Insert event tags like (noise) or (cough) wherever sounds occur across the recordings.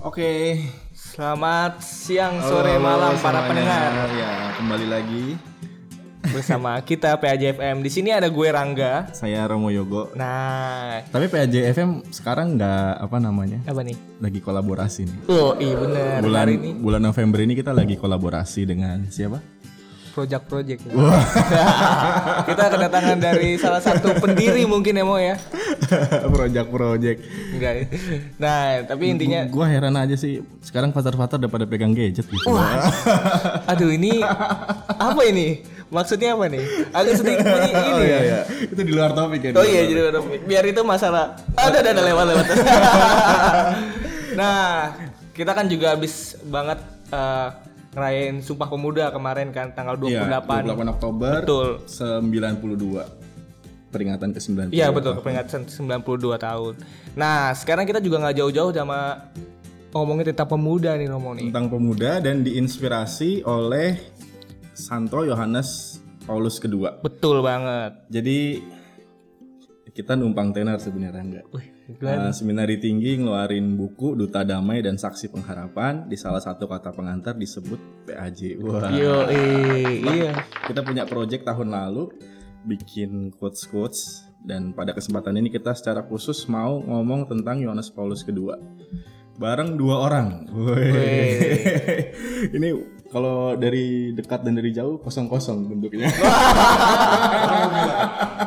Oke, Selamat siang, halo, sore, malam para semuanya. pendengar Ya, kembali lagi. bersama kita PAJFM. Di sini ada gue Rangga. Saya Romo Yogo. Nah, Tapi PAJ FM sekarang nggak apa namanya? apa nih? Lagi kolaborasi nih. Oh, iya bener. Bulan Hari ini bulan November ini kita lagi kolaborasi dengan siapa? Project-project. ya. (laughs) kita kedatangan dari salah satu pendiri mungkin ya Mo ya. Project-project. Enggak. Nah, tapi intinya Gua heran aja sih. Sekarang pasar-pasar udah pada pegang gadget gitu. aduh ini apa ini? Maksudnya apa nih? Agak sedikit ini, (laughs) oh ini iya ya. iya. Itu di luar topik ya. Oh iya jadi udah- biar itu masalah. Ada ada ada lewat lewat. (laughs) nah kita kan juga habis banget eh, ngerayain Sumpah Pemuda kemarin kan tanggal 28. Iya, 28 Oktober Betul. 92. Peringatan ke-92. Iya betul keperingatan 92 tahun. Nah sekarang kita juga nggak jauh-jauh sama ngomongin tentang pemuda nih Romo nih. tentang pemuda dan diinspirasi oleh Santo Yohanes Paulus kedua. Betul banget. Jadi kita numpang tenar sebenarnya enggak. Wih, Uh, seminari tinggi ngeluarin buku Duta Damai dan Saksi Pengharapan di salah satu kata pengantar disebut PAJ. Wah. Yo, iya. Kita punya project tahun lalu bikin quotes quotes dan pada kesempatan ini kita secara khusus mau ngomong tentang Yohanes Paulus kedua bareng dua orang. Woi. (laughs) ini kalau dari dekat dan dari jauh kosong kosong bentuknya. (laughs)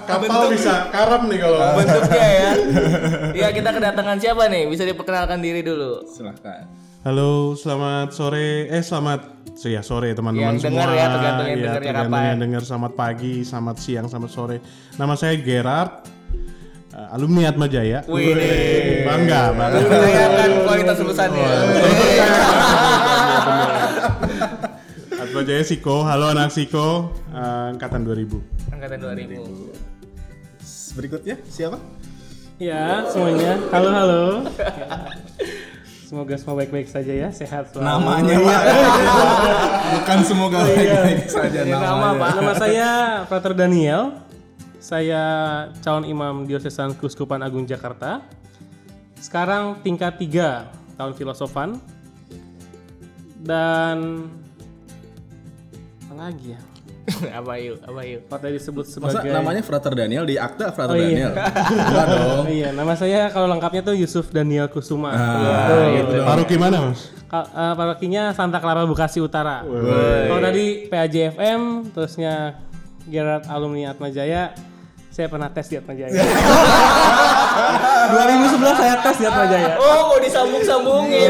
Kapal bisa karam nih kalau Bentuknya ya. (laughs) Iya kita kedatangan siapa nih? Bisa diperkenalkan diri dulu. Silahkan. Halo, selamat sore. Eh, selamat ya sore teman-teman Yang semua. dengar ya, tergantung yang Iya, dengarnya tergantung kapan. yang dengar. Selamat pagi, selamat siang, selamat sore. Nama saya Gerard, eh, alumni Atma Jaya. Wih. Bangga, bangga. Percayakan kualitas lulusannya. (laughs) Jaya Siko, halo anak Siko, eh, angkatan 2000. Angkatan 2000. Berikutnya siapa? Ya, semuanya. Halo, halo. Semoga semua baik-baik saja ya, sehat selalu. Namanya Pak. (laughs) Bukan semoga baik-baik saja Ya, nama namanya. Pak. Nama saya Frater Daniel. Saya calon imam diocesan Keuskupan Agung Jakarta. Sekarang tingkat 3 tahun filosofan. Dan lagi ya? (laughs) apa yuk? Apa yuk? Apa tadi disebut Masa sebagai namanya Frater Daniel di akta Frater Oh, iya. Daniel? (laughs) Enggak dong. Oh iya, nama saya kalau lengkapnya tuh Yusuf Daniel Kusuma. Ah, gitu dong. Paruki mana, Mas? Ka- eh, parokinya Santa Clara Bekasi Utara. Kalau tadi PAJFM, terusnya Gerard alumni Atma Jaya, saya pernah tes di Atma Jaya. (laughs) 2011 saya tes di Atma Jaya. Oh, mau disambung-sambungin.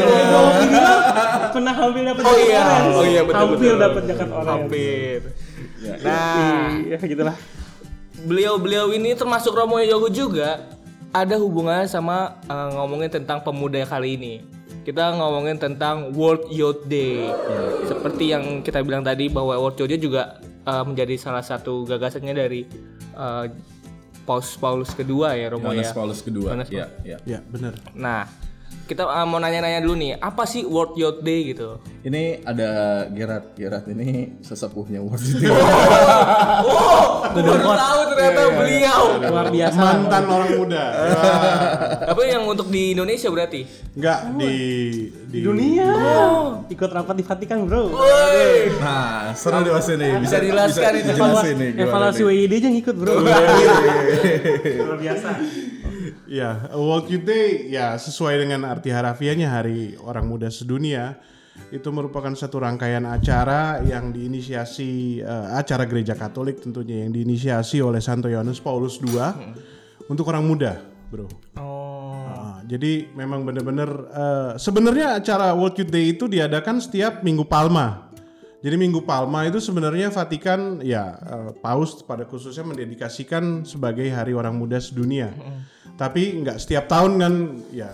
pernah hampir dapat Oh iya, oh iya betul Hampir dapat jaket orange. Hampir. Nah, Iya, gitulah. beliau-beliau ini termasuk Romo Yogo juga ada hubungannya sama eh, ngomongin tentang pemuda kali ini. Kita ngomongin tentang World Youth Day. Seperti yang kita bilang tadi bahwa World Youth Day juga eh, menjadi salah satu gagasannya dari eh, Paus Paulus kedua ya Romo Yohanes ya. Paulus kedua. Yohanes Ya, ya. Ya, benar. Nah, kita eh, mau nanya-nanya dulu nih, apa sih World Youth Day gitu? Ini ada Gerard. Gerard ini sesepuhnya World City. (laughs) Oh, baru tahu ternyata beliau. Luar biasa. Mantan orang muda. (laughs) Apa yang untuk di Indonesia berarti? Enggak di di Dunia. Ikut rapat di Vatikan, Bro. Woi. nah, seru deh mas ini. Bisa dijelaskan bisa itu. Evaluasi. WID aja ngikut, Bro. Luar biasa. Ya, World Youth Day ya sesuai dengan arti harafiahnya Hari Orang Muda Sedunia itu merupakan satu rangkaian acara yang diinisiasi eh, acara Gereja Katolik tentunya yang diinisiasi oleh Santo Yohanes Paulus II untuk orang muda, bro. Oh. Ah, jadi memang benar-benar eh, sebenarnya acara World Youth Day itu diadakan setiap Minggu Palma. Jadi Minggu Palma itu sebenarnya Vatikan ya eh, Paus pada khususnya mendedikasikan sebagai Hari Orang Muda Sedunia. Tapi nggak setiap tahun kan ya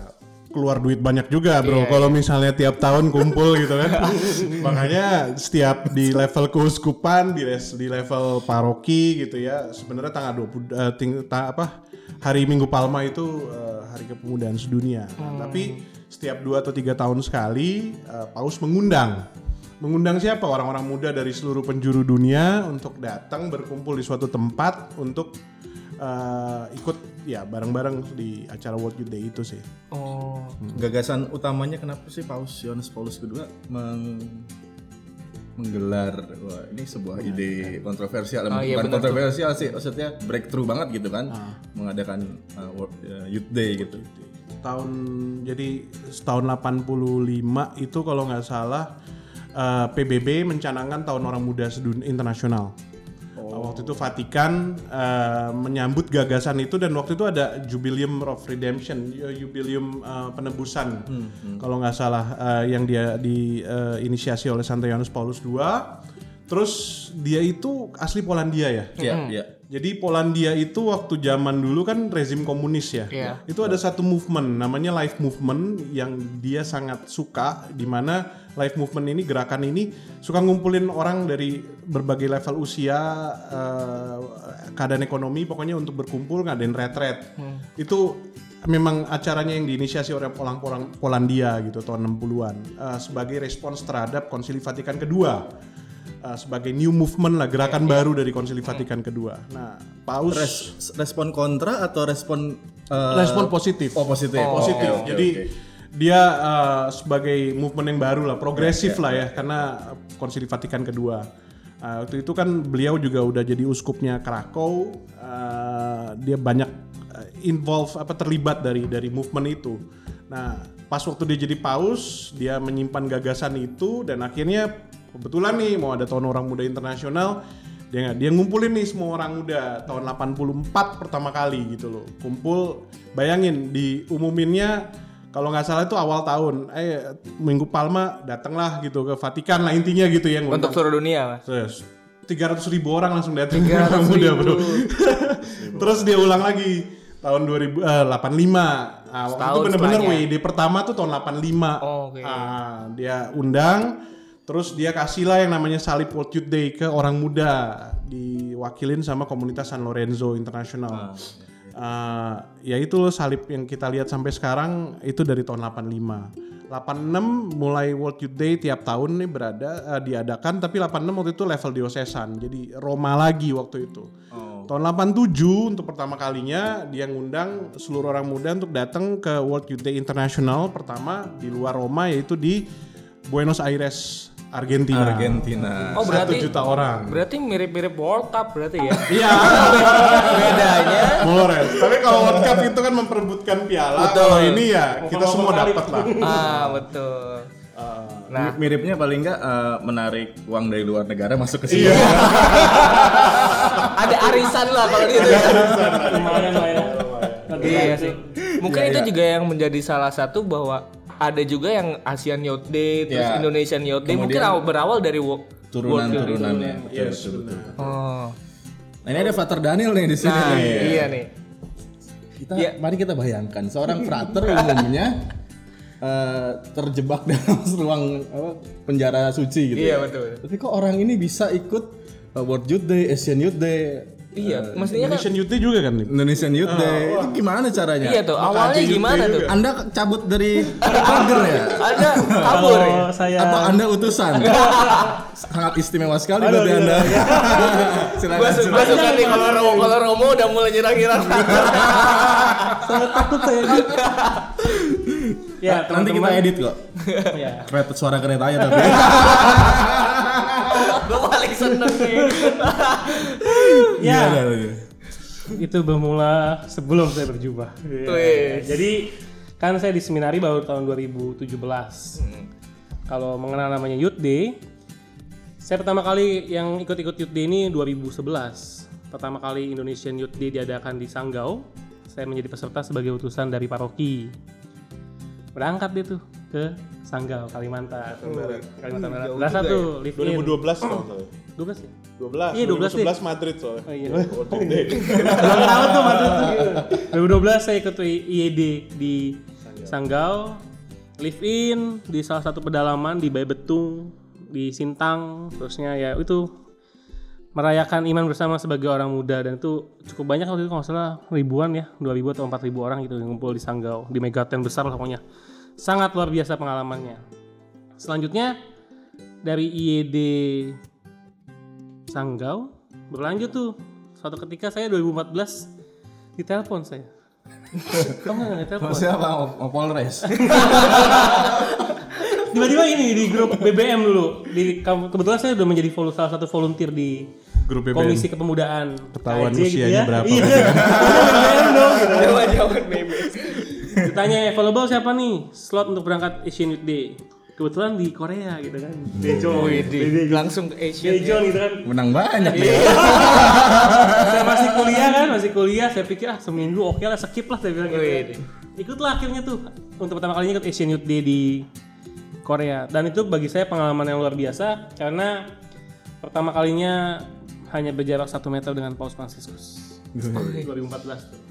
keluar duit banyak juga bro. Kalau misalnya tiap tahun kumpul gitu kan. (laughs) Makanya setiap di level keuskupan, di, di level paroki gitu ya. Sebenarnya tanggal 20 eh, ting- ta- apa hari Minggu Palma itu eh, hari kepemudaan sedunia. Nah, Tapi setiap dua atau tiga tahun sekali eh, Paus mengundang mengundang siapa? Orang-orang muda dari seluruh penjuru dunia untuk datang berkumpul di suatu tempat untuk eh, ikut ya bareng-bareng di acara World Youth Day itu sih. Oh. Gagasan utamanya kenapa sih Paus Yohanes Paulus II meng- menggelar wah ini sebuah ide kontroversial. Oh, iya, bukan kontroversial sih maksudnya breakthrough banget gitu kan mengadakan uh, World uh, Youth Day gitu. Tahun jadi tahun 85 itu kalau nggak salah eh, PBB mencanangkan tahun orang muda sedunia internasional. Waktu itu Vatikan eh, menyambut gagasan itu dan waktu itu ada Jubileum of Redemption, eh, Jubileum eh, penebusan kalau nggak salah eh, yang dia diinisiasi oleh Santo Yohanes Paulus II. Terus dia itu asli Polandia ya. Iya, iya. Jadi Polandia itu waktu zaman dulu kan rezim komunis ya. Iya. Itu ada satu movement namanya Life Movement yang dia sangat suka di mana Life Movement ini gerakan ini suka ngumpulin orang dari berbagai level usia, eh, keadaan ekonomi pokoknya untuk berkumpul ngadain retret. Itu memang acaranya yang diinisiasi oleh orang-orang Polandia gitu tahun 60-an eh, sebagai respons terhadap Konsili Vatikan kedua. Eh, sebagai new movement lah gerakan baru dari Konsili Vatikan kedua. Nah, Paus Res- respon kontra atau respon uh, respon positif. oh positif positif. Oke, oke, Jadi oke. dia uh, sebagai movement yang baru lah, progresif lah ya, karena Konsili Vatikan kedua. Uh, waktu itu kan beliau juga udah jadi uskupnya Krakow. uh, dia banyak uh, involve apa terlibat dari dari movement itu. Nah, pas waktu dia jadi paus, dia menyimpan gagasan itu dan akhirnya kebetulan nih mau ada tahun orang muda internasional dia dia ngumpulin nih semua orang muda tahun 84 pertama kali gitu loh kumpul bayangin diumuminnya kalau nggak salah itu awal tahun eh minggu Palma datanglah gitu ke Vatikan lah intinya gitu ya Untuk seluruh dunia, Mas. Terus 300 ribu orang langsung datang orang muda bro. (laughs) Terus dia ulang lagi tahun 2000 eh, 85. Nah, waktu itu bener-bener. WID pertama tuh tahun 85. Oh, oke. Ah, dia undang terus dia kasih lah yang namanya salib World Youth Day ke orang muda diwakilin sama komunitas San Lorenzo Internasional. Ah, ya itu loh salib yang kita lihat sampai sekarang itu dari tahun 85. 86 mulai World Youth Day tiap tahun nih berada eh, diadakan tapi 86 waktu itu level diosesan. Jadi Roma lagi waktu itu. Tahun 87 untuk pertama kalinya dia ngundang seluruh orang muda untuk datang ke World Youth Day International pertama di luar Roma yaitu di Buenos Aires, Argentina. Argentina Oh, berarti Satu juta orang. berarti mirip-mirip World Cup berarti ya. (laughs) Iya. Bedanya Flores. Tapi kalau World Cup itu kan memperebutkan piala. Kalau ini ya kita semua dapat lah. ah, betul. Nah, Mi- miripnya paling nggak uh, menarik uang dari luar negara masuk ke sini Iya. ada arisan lah kalau gitu. lumayan lah ya iya sih. Mungkin itu juga yang menjadi salah satu bahwa ada juga yang Asian Youth Day, terus Ya. Indonesian Youth Day. Mungkin Kemudian awal- berawal dari Day. turunan-turunannya Yes, Betul, betul, betul. Oh. Nah ini ada Frater Daniel nih di sini Nah, nih. iya nih. Kita mari kita bayangkan seorang frater umumnya (laughs) eh, terjebak (laughs) dalam ruang apa, penjara suci gitu. Iya, ya. betul. Tapi kok orang ini bisa ikut eh, World Youth Day, Asian Youth Day, Iya, maksudnya kan Indonesian Youth Day juga kan nih. Indonesian Youth Day. Itu gimana caranya? iya tuh, awalnya gimana tuh? Anda cabut dari pagar ya? (laughs) Ada kabur ya? saya Apa Anda utusan? (laughs) Sangat istimewa sekali berarti Anda. (laughs) silakan, Gua, suka nih kalau Romo, kalau Romo udah mulai nyerang-nyerang. sangat takut saya ya Nanti kita edit kok. ya Kereta suara keretanya tapi. Gue paling seneng nih. (laughs) ya. Itu bermula sebelum saya berjubah. Wih. jadi kan saya di seminari baru tahun 2017 kalau mengenal namanya Youth Day saya pertama kali yang ikut-ikut Youth Day ini 2011 pertama kali Indonesian Youth Day diadakan di Sanggau. Saya menjadi peserta sebagai utusan dari paroki. Berangkat dia tuh ke Sanggau Kalimantan Kalimantan Barat berasa tuh live in 2012 kalau nggak salah. 12 ya 12. Iya, 12 deh. 2011 Madrid soalnya. Oh iya. (laughs) Belum tahu tuh Madrid tuh. 2012 saya ikut IED di Sanggau, live in di salah satu pedalaman di Bay Betung, di Sintang, terusnya ya itu merayakan iman bersama sebagai orang muda dan itu cukup banyak waktu itu kalau nggak salah ribuan ya 2000 atau 4000 orang gitu yang ngumpul di Sanggau di megaten besar lah pokoknya sangat luar biasa pengalamannya selanjutnya dari IED Sanggau berlanjut tuh suatu ketika saya 2014 Ditelepon saya. (laughs) Kamu nggak ditelepon? Maksudnya apa? Mau- Mau Polres? (laughs) Tiba-tiba ini di grup BBM dulu. Di kebetulan saya udah menjadi salah satu volunteer di Grup BBM. Komisi Kepemudaan. Ketahuan gitu usianya berapa. Iya. (laughs) BBM dong gitu. Jawa-jawa baby. Ditanya available siapa nih slot untuk berangkat Asian Youth Day. Kebetulan di Korea gitu kan. Dejo. Langsung ke Asian. Dejo gitu kan. Menang banyak Iya. ya. (laughs) saya masih kuliah kan, masih kuliah. Saya pikir ah seminggu oke lah, skip lah saya bilang gitu. Wih. Ikutlah akhirnya tuh untuk pertama kalinya ikut Asian Youth Day di Korea. Dan itu bagi saya pengalaman yang luar biasa karena pertama kalinya hanya berjarak satu meter dengan Paus Franciscus. 2014 tuh.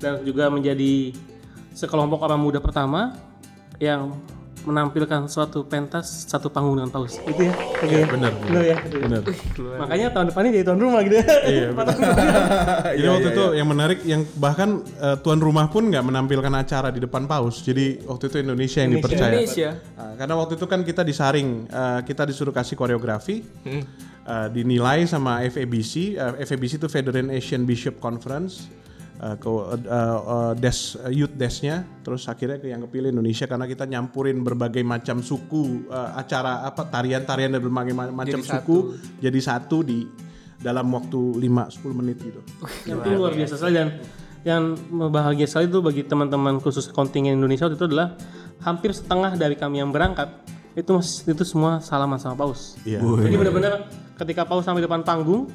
Dan juga menjadi sekelompok orang muda pertama yang menampilkan suatu pentas satu panggung dengan paus itu ya oke ya benar, benar ya Benar. makanya tahun depannya jadi tuan rumah gitu ya Iya, (laughs) benar. (laughs) Jadi waktu itu yang menarik yang bahkan eh, tuan rumah pun nggak menampilkan acara di depan paus. Jadi waktu itu Indonesia yang dipercaya. Indonesia. Ah, karena waktu itu kan kita disaring, eh, kita disuruh kasih koreografi, eh, dinilai sama FABC. Eh, FABC itu Federation Asian Bishop Conference. Eh, ke eh, eh, des youth desnya terus akhirnya ke yang kepilih Indonesia karena kita nyampurin berbagai macam suku eh, acara apa tarian-tarian dari berbagai ma- macam suku jadi satu di dalam waktu 5-10 menit gitu. yang itu luar biasa sekali dan yang bahagia sekali itu bagi teman-teman khusus kontingen Indonesia waktu itu adalah hampir setengah dari kami yang berangkat itu itu semua salaman sama paus Iya. jadi benar-benar ketika paus sampai depan panggung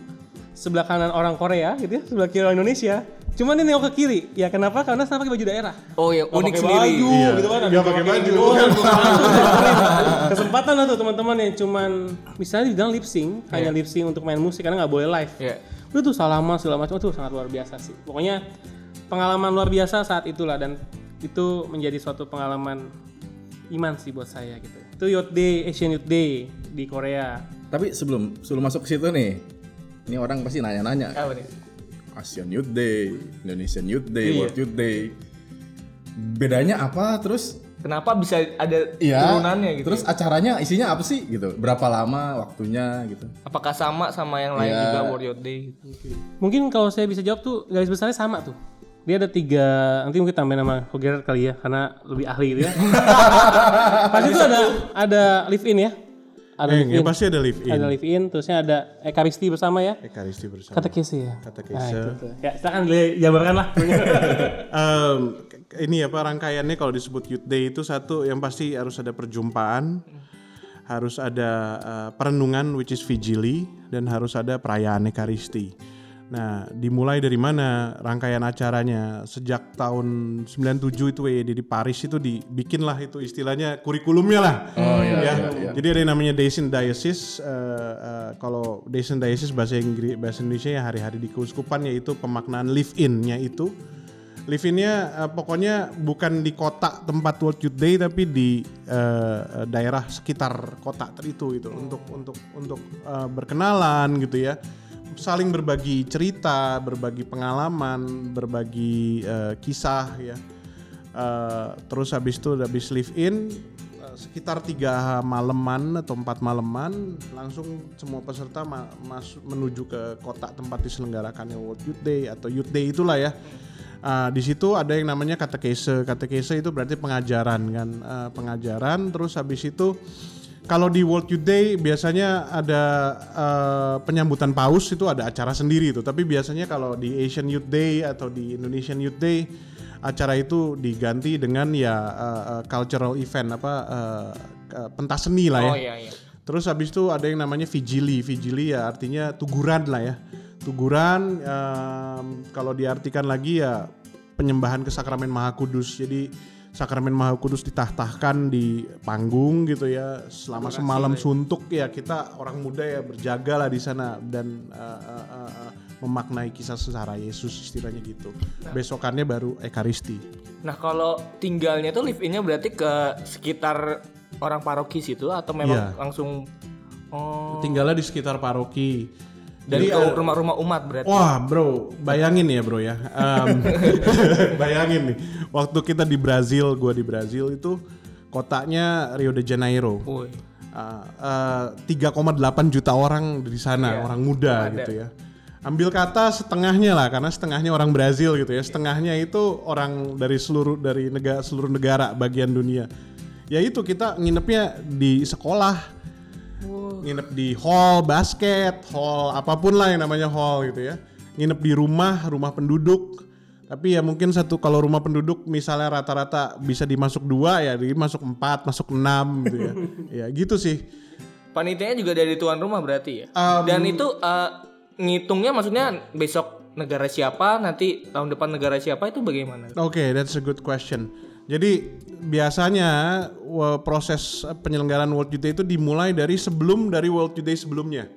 sebelah kanan orang Korea gitu ya sebelah kiri orang Indonesia. Cuman dia nengok ke kiri. Ya kenapa? Karena saya pakai baju daerah? Oh ya unik pakai sendiri. baju gitu kan? Nggak pakai baju. (laughs) kesempatan lah tuh teman-teman yang cuman misalnya dibilang lip sync hanya lip sync untuk main musik karena nggak boleh live. Iya. itu tuh salaman segala macam itu sangat luar biasa sih. Pokoknya pengalaman luar biasa saat itulah dan itu menjadi suatu pengalaman iman sih buat saya gitu. Itu Youth Day Asian Youth Day di Korea. Tapi sebelum sebelum masuk ke situ nih, ini orang pasti nanya-nanya. Apa nih? Asian Youth Day, Indonesian Youth Day, Iya. World Youth Day. Bedanya apa? Terus Kenapa bisa ada Iya. turunannya gitu? Terus acaranya isinya apa sih gitu? Berapa lama waktunya gitu? Apakah sama sama yang lain Iya. juga World Youth Day? Gitu? mungkin kalau saya bisa jawab tuh garis besarnya sama tuh dia ada tiga nanti mungkin tambahin nama Roger kali ya karena lebih ahli gitu ya (laughs) pasti itu ada ada live in ya ada Eh, live ya in pasti ada live in. ada live in terusnya ada ekaristi bersama ya Ekaristi bersama. katekese ya Katekese. Nah, itu tuh. ya silakan dijabarkan lah (laughs) k- ini apa rangkaiannya kalau disebut Youth Day itu satu yang pasti harus ada perjumpaan, harus ada eh, perenungan which is vigili dan harus ada perayaan Ekaristi. Nah, dimulai dari mana rangkaian acaranya? Sejak tahun 97 itu WED di Paris itu dibikinlah itu istilahnya kurikulumnya lah. Oh iya. Jadi ada yang namanya Days in Diocese. eh, eh, kalau Days in Diocese bahasa Inggris bahasa Indonesia ya hari-hari di keuskupan yaitu pemaknaan live in-nya itu. Live in-nya eh, pokoknya bukan di kota tempat World Youth Day tapi di eh, daerah sekitar kota itu itu untuk untuk untuk eh, berkenalan gitu ya saling berbagi cerita, berbagi pengalaman, berbagi eh, kisah ya. Eh, terus habis itu habis live in eh, sekitar tiga malaman atau empat malaman langsung semua peserta ma- masuk menuju ke kota tempat diselenggarakannya World Youth Day atau Youth Day itulah ya. Ah, di situ ada yang namanya katekese. Katekese itu berarti pengajaran kan, Ah, pengajaran. Terus habis itu kalau di World Youth Day biasanya ada eh, penyambutan paus itu ada acara sendiri itu. Tapi biasanya kalau di Asian Youth Day atau di Indonesian Youth Day acara itu diganti dengan ya eh, cultural event apa eh, eh, pentas seni lah ya. Oh iya iya. Terus habis itu ada yang namanya vigili. Vigili ya artinya tuguran lah ya. Tuguran em, kalau diartikan lagi ya penyembahan ke sakramen Maha Kudus. Jadi sakramen Maha Kudus ditahtahkan di panggung gitu ya selama semalam suntuk ya kita orang muda ya berjaga lah di sana dan eh, eh, eh, eh, memaknai kisah sejarah Yesus istilahnya gitu. Besokannya baru Ekaristi. Nah kalau tinggalnya tuh live innya berarti ke sekitar orang paroki situ atau memang Iya. langsung oh Tinggalnya di sekitar paroki. Dari Jadi, ke eh, rumah-rumah umat berarti. Wah bro, bayangin ya bro ya. Em, (laughs) bayangin nih, waktu kita di Brazil, gua di Brazil itu kotanya Rio de Janeiro. Woi. Uh, uh, 3,8 juta orang di sana, orang muda gitu ya. ambil kata setengahnya lah karena setengahnya orang Brazil gitu ya setengahnya itu orang dari seluruh dari negara seluruh negara bagian dunia ya itu kita nginepnya di sekolah nginep di hall basket hall apa pun lah yang namanya hall gitu ya nginep di rumah rumah penduduk tapi ya mungkin satu kalau rumah penduduk misalnya rata-rata bisa dimasuk dua ya jadi masuk empat masuk enam gitu ya (laughs) ya gitu sih Panitianya juga dari tuan rumah berarti ya. Um, Dan itu eh, ngitungnya maksudnya besok negara siapa, nanti tahun depan negara siapa itu bagaimana? Oke, that's a good question. Jadi biasanya wa- proses penyelenggaraan World Youth Day itu dimulai dari sebelum dari World Youth Day sebelumnya.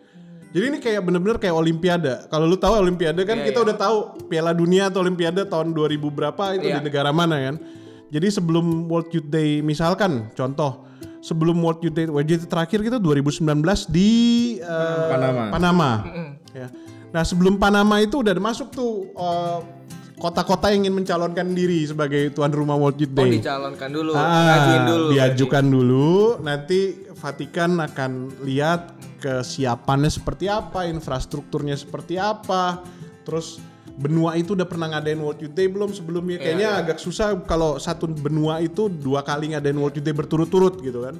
Jadi ini kayak bener-bener kayak Olimpiade. Kalau lu tahu Olimpiade kan Iya, kita udah tahu Piala Dunia atau Olimpiade tahun 2000 berapa itu Iya. di negara mana kan. Jadi sebelum World Youth Day misalkan contoh sebelum World Youth Day World Youth Day terakhir kita 2019 di eh, Panama. Panama. Ya. Nah sebelum Panama itu udah masuk tuh eh, kota-kota yang ingin mencalonkan diri sebagai tuan rumah World Youth Oh Day. dicalonkan dulu, Ah, dulu. diajukan dulu, nanti Vatikan akan lihat kesiapannya seperti apa, infrastrukturnya seperti apa, terus benua itu udah pernah ngadain World Youth Day belum sebelumnya? Kayaknya agak susah kalau satu benua itu dua kali ngadain World Youth Day berturut-turut gitu kan.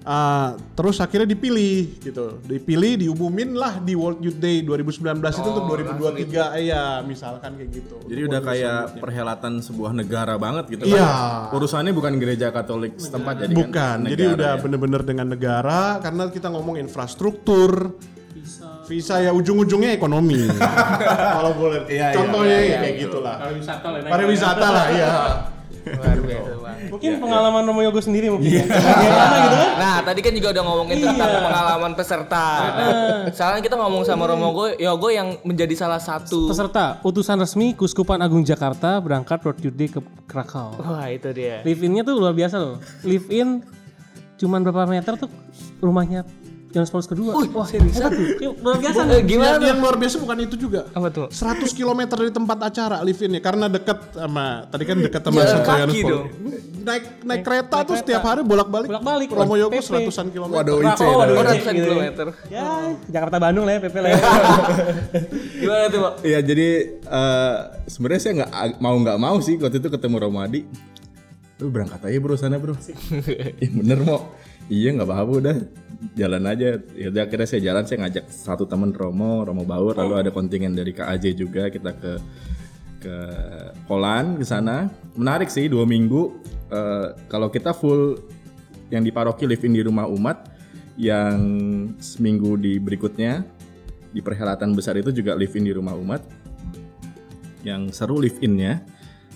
Ah, terus akhirnya dipilih gitu, dipilih diumumin lah di World Youth Day 2019 itu untuk 2023 iya misalkan kayak gitu. Jadi udah kayak perhelatan sebuah negara banget gitu Iya. kan. Urusannya bukan gereja Katolik setempat jadi Bukan, kan jadi negara udah ya. bener-bener dengan negara karena kita ngomong infrastruktur, visa, ya ujung-ujungnya ekonomi. (laughs) Kalau boleh, Iya, iya, contohnya iya, ya kayak gitulah. Pariwisata lah. Pariwisata lah, ya. (laughs) Luar biasa banget. Mungkin pengalaman Romo Yogo sendiri mungkin. ya. Bagaimana gitu kan? (laughs) Nah, tadi kan juga udah ngomongin tentang Iya. pengalaman peserta. Nah, sekarang kita ngomong sama Romo Go, Yogo yang menjadi salah satu. Peserta utusan resmi Kuskupan Agung Jakarta berangkat road Day ke Krakau. Wah, itu dia. Live innya tuh luar biasa loh. Live in cuman berapa meter tuh rumahnya Johannes Paulus kedua. Wah, seriusan? Yuk, luar biasa Eh, gimana? Yang, yang luar biasa bukan itu juga. Apa tuh? 100 km dari tempat acara live ya karena dekat sama tadi kan dekat sama Jalan kaki dong. Naik naik kereta tuh setiap hari bolak-balik. Bolak-balik. Romo Yogo PP. seratusan kilometer. Waduh dah. Oh, ratusan ya. kilometer. Ya, Jakarta Bandung lah ya PP lah ya. (laughs) Gimana tuh, Pak? Iya jadi eh, sebenarnya saya nggak mau nggak mau sih waktu itu ketemu Romadi. Lu berangkat aja bro sana bro. Iya bener mau. Iya nggak apa-apa udah jalan aja. Ya udah akhirnya saya jalan saya ngajak satu temen Romo, Romo Baur, lalu ada kontingen dari KAJ juga kita ke ke Polan ke sana. Menarik sih dua minggu. Eh, kalau kita full yang di paroki live in di rumah umat, yang seminggu di berikutnya di perhelatan besar itu juga live in di rumah umat yang seru live innya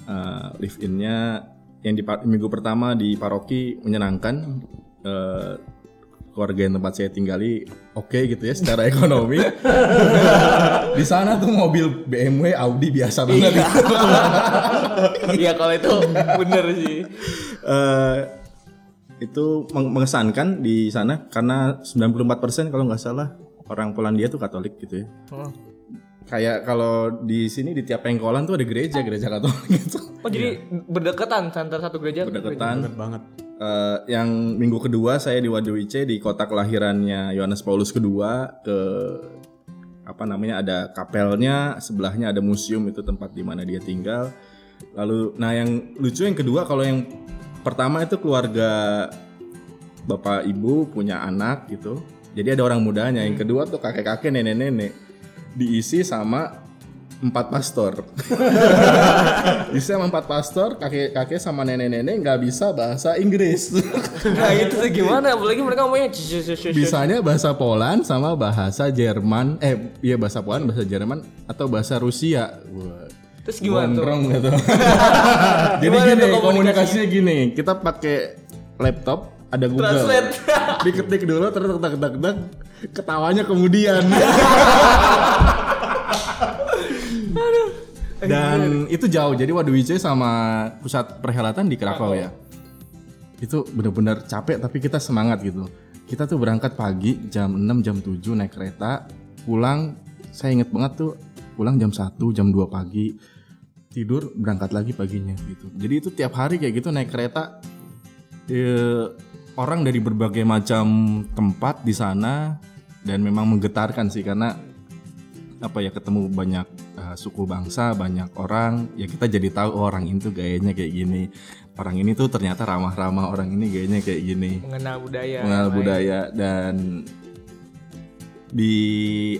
uh, live innya yang di minggu pertama di paroki menyenangkan uh, keluarga yang tempat saya tinggali oke gitu ya secara (laughs) ekonomi. Di sana tuh mobil BMW Audi biasa banget (laughs) Iya, kalau itu bener sih. Eh, itu meng- mengesankan di sana karena 94% kalau nggak salah orang Polandia tuh Katolik gitu ya. Oh. kayak kalau di sini di tiap pengkolan tuh ada gereja gereja Katolik gitu. Oh, jadi berdekatan antara satu gereja berdekatan. banget. Eh, yang minggu kedua saya di Wadowice di kota kelahirannya Yohanes Paulus kedua ke apa namanya ada kapelnya sebelahnya ada museum itu tempat di mana dia tinggal. Lalu nah yang lucu yang kedua kalau yang pertama itu keluarga bapak ibu punya anak gitu. Jadi ada orang mudanya. Yang kedua tuh kakek kakek nenek nenek diisi sama empat pastor (laughs) diisi sama empat pastor kakek kakek sama nenek nenek nggak bisa bahasa Inggris (laughs) Nah, itu tuh gimana? Apalagi mereka ngomongnya bisanya bahasa Poland sama bahasa Jerman eh iya bahasa Poland bahasa Jerman atau bahasa Rusia Wah. Terus gimana tuh? Gondrong gitu. (laughs) Jadi Gimana gini tuh komunikasinya gini, kita pakai laptop ada Google. Translate. Diketik dulu terus tak tak tak ketawanya kemudian. Dan itu jauh. Jadi Wadowice sama pusat perhelatan di Krakow ya. Itu benar-benar capek tapi kita semangat gitu. Kita tuh berangkat pagi jam 6 jam 7 naik kereta, pulang saya inget banget tuh pulang jam 1 jam 2 pagi tidur berangkat lagi paginya gitu. Jadi itu tiap hari kayak gitu naik kereta eh, orang dari berbagai macam tempat di sana dan memang menggetarkan sih karena apa ya ketemu banyak suku bangsa, banyak orang, ya kita jadi tahu oh, orang itu gayanya kayak gini. Orang ini tuh ternyata ramah-ramah, orang ini gayanya kayak gini. mengenal budaya Mengenal budaya dan di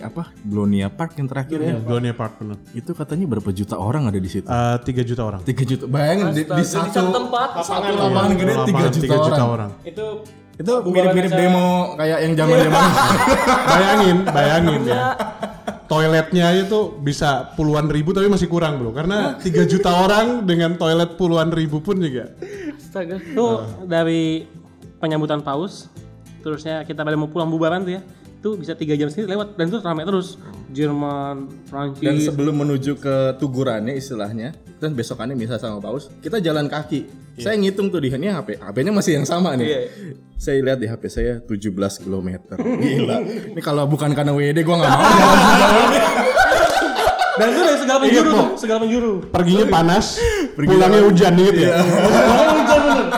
apa Blonia Park yang terakhir ya Glonia Park bener. itu katanya berapa juta orang ada di situ Eh, 3 juta orang. 3 juta bayangin di, di satu satu tempat satu lapangan gede 3 juta, tiga orang. orang. Itu itu mirip-mirip demo kayak yang zaman zaman (laughs) bayangin, bayangin ya. Toiletnya itu bisa puluhan ribu tapi masih kurang bro. Karena 3 juta orang dengan toilet puluhan ribu pun juga. Astaga. Itu dari penyambutan paus terusnya kita pada mau pulang bubaran tuh ya itu bisa tiga jam sendiri lewat dan itu ramai terus. Jerman dan Prancis sebelum menuju ke tugurannya istilahnya dan besokannya misal sama paus kita jalan kaki. Saya ngitung tuh di ini HP HP-nya masih yang sama nih. Iya. saya lihat di HP saya 17 km gila. Ini kalau bukan karena WD gua nggak mau. Jalan (laughs) dan itu dari segala penjuru tuh segala penjuru. Perginya panas pulangnya hujan inget ya (laughs)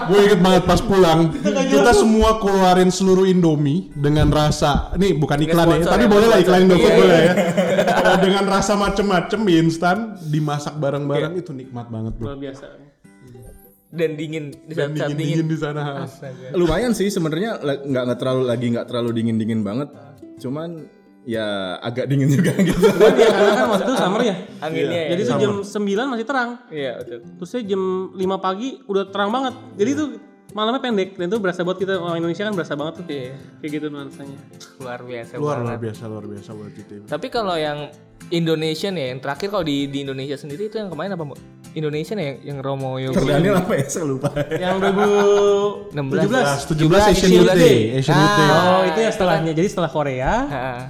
gue inget banget pas pulang (laughs) kita semua keluarin seluruh Indomie dengan rasa. Ini bukan iklan ya tapi ya, boleh lah iklan Indomie Iya, boleh iya. ya. Dengan rasa macem-macem mie instan dimasak bareng-bareng itu nikmat banget bro. Luar biasa. Dan dingin di dan saat dingin-dingin dingin di sana. Lumayan sih sebenarnya nggak terlalu lagi nggak terlalu dingin dingin banget. Cuman ya agak dingin juga (laughs) gitu. Ya karena kan waktu itu summer ya. Anginnya ya. Jadi itu jam 9 masih terang. Iya betul. Terusnya jam 5 pagi udah terang banget. Jadi itu malamnya pendek. Dan itu berasa buat kita orang Indonesia kan berasa banget tuh. Iya. kayak gitu nuansanya. Luar biasa luar luar biasa luar biasa buat itu tapi kalau yang Indonesian ya yang terakhir kalau di di Indonesia sendiri itu yang kemarin apa Mbak? Indonesian ya yang, yang Romo Yogi. Daniel apa ya? Saya lupa. Yang 2017 17 Asian Youth Day Asian Youth Day. Oh itu ya setelahnya. Jadi setelah Korea Ah,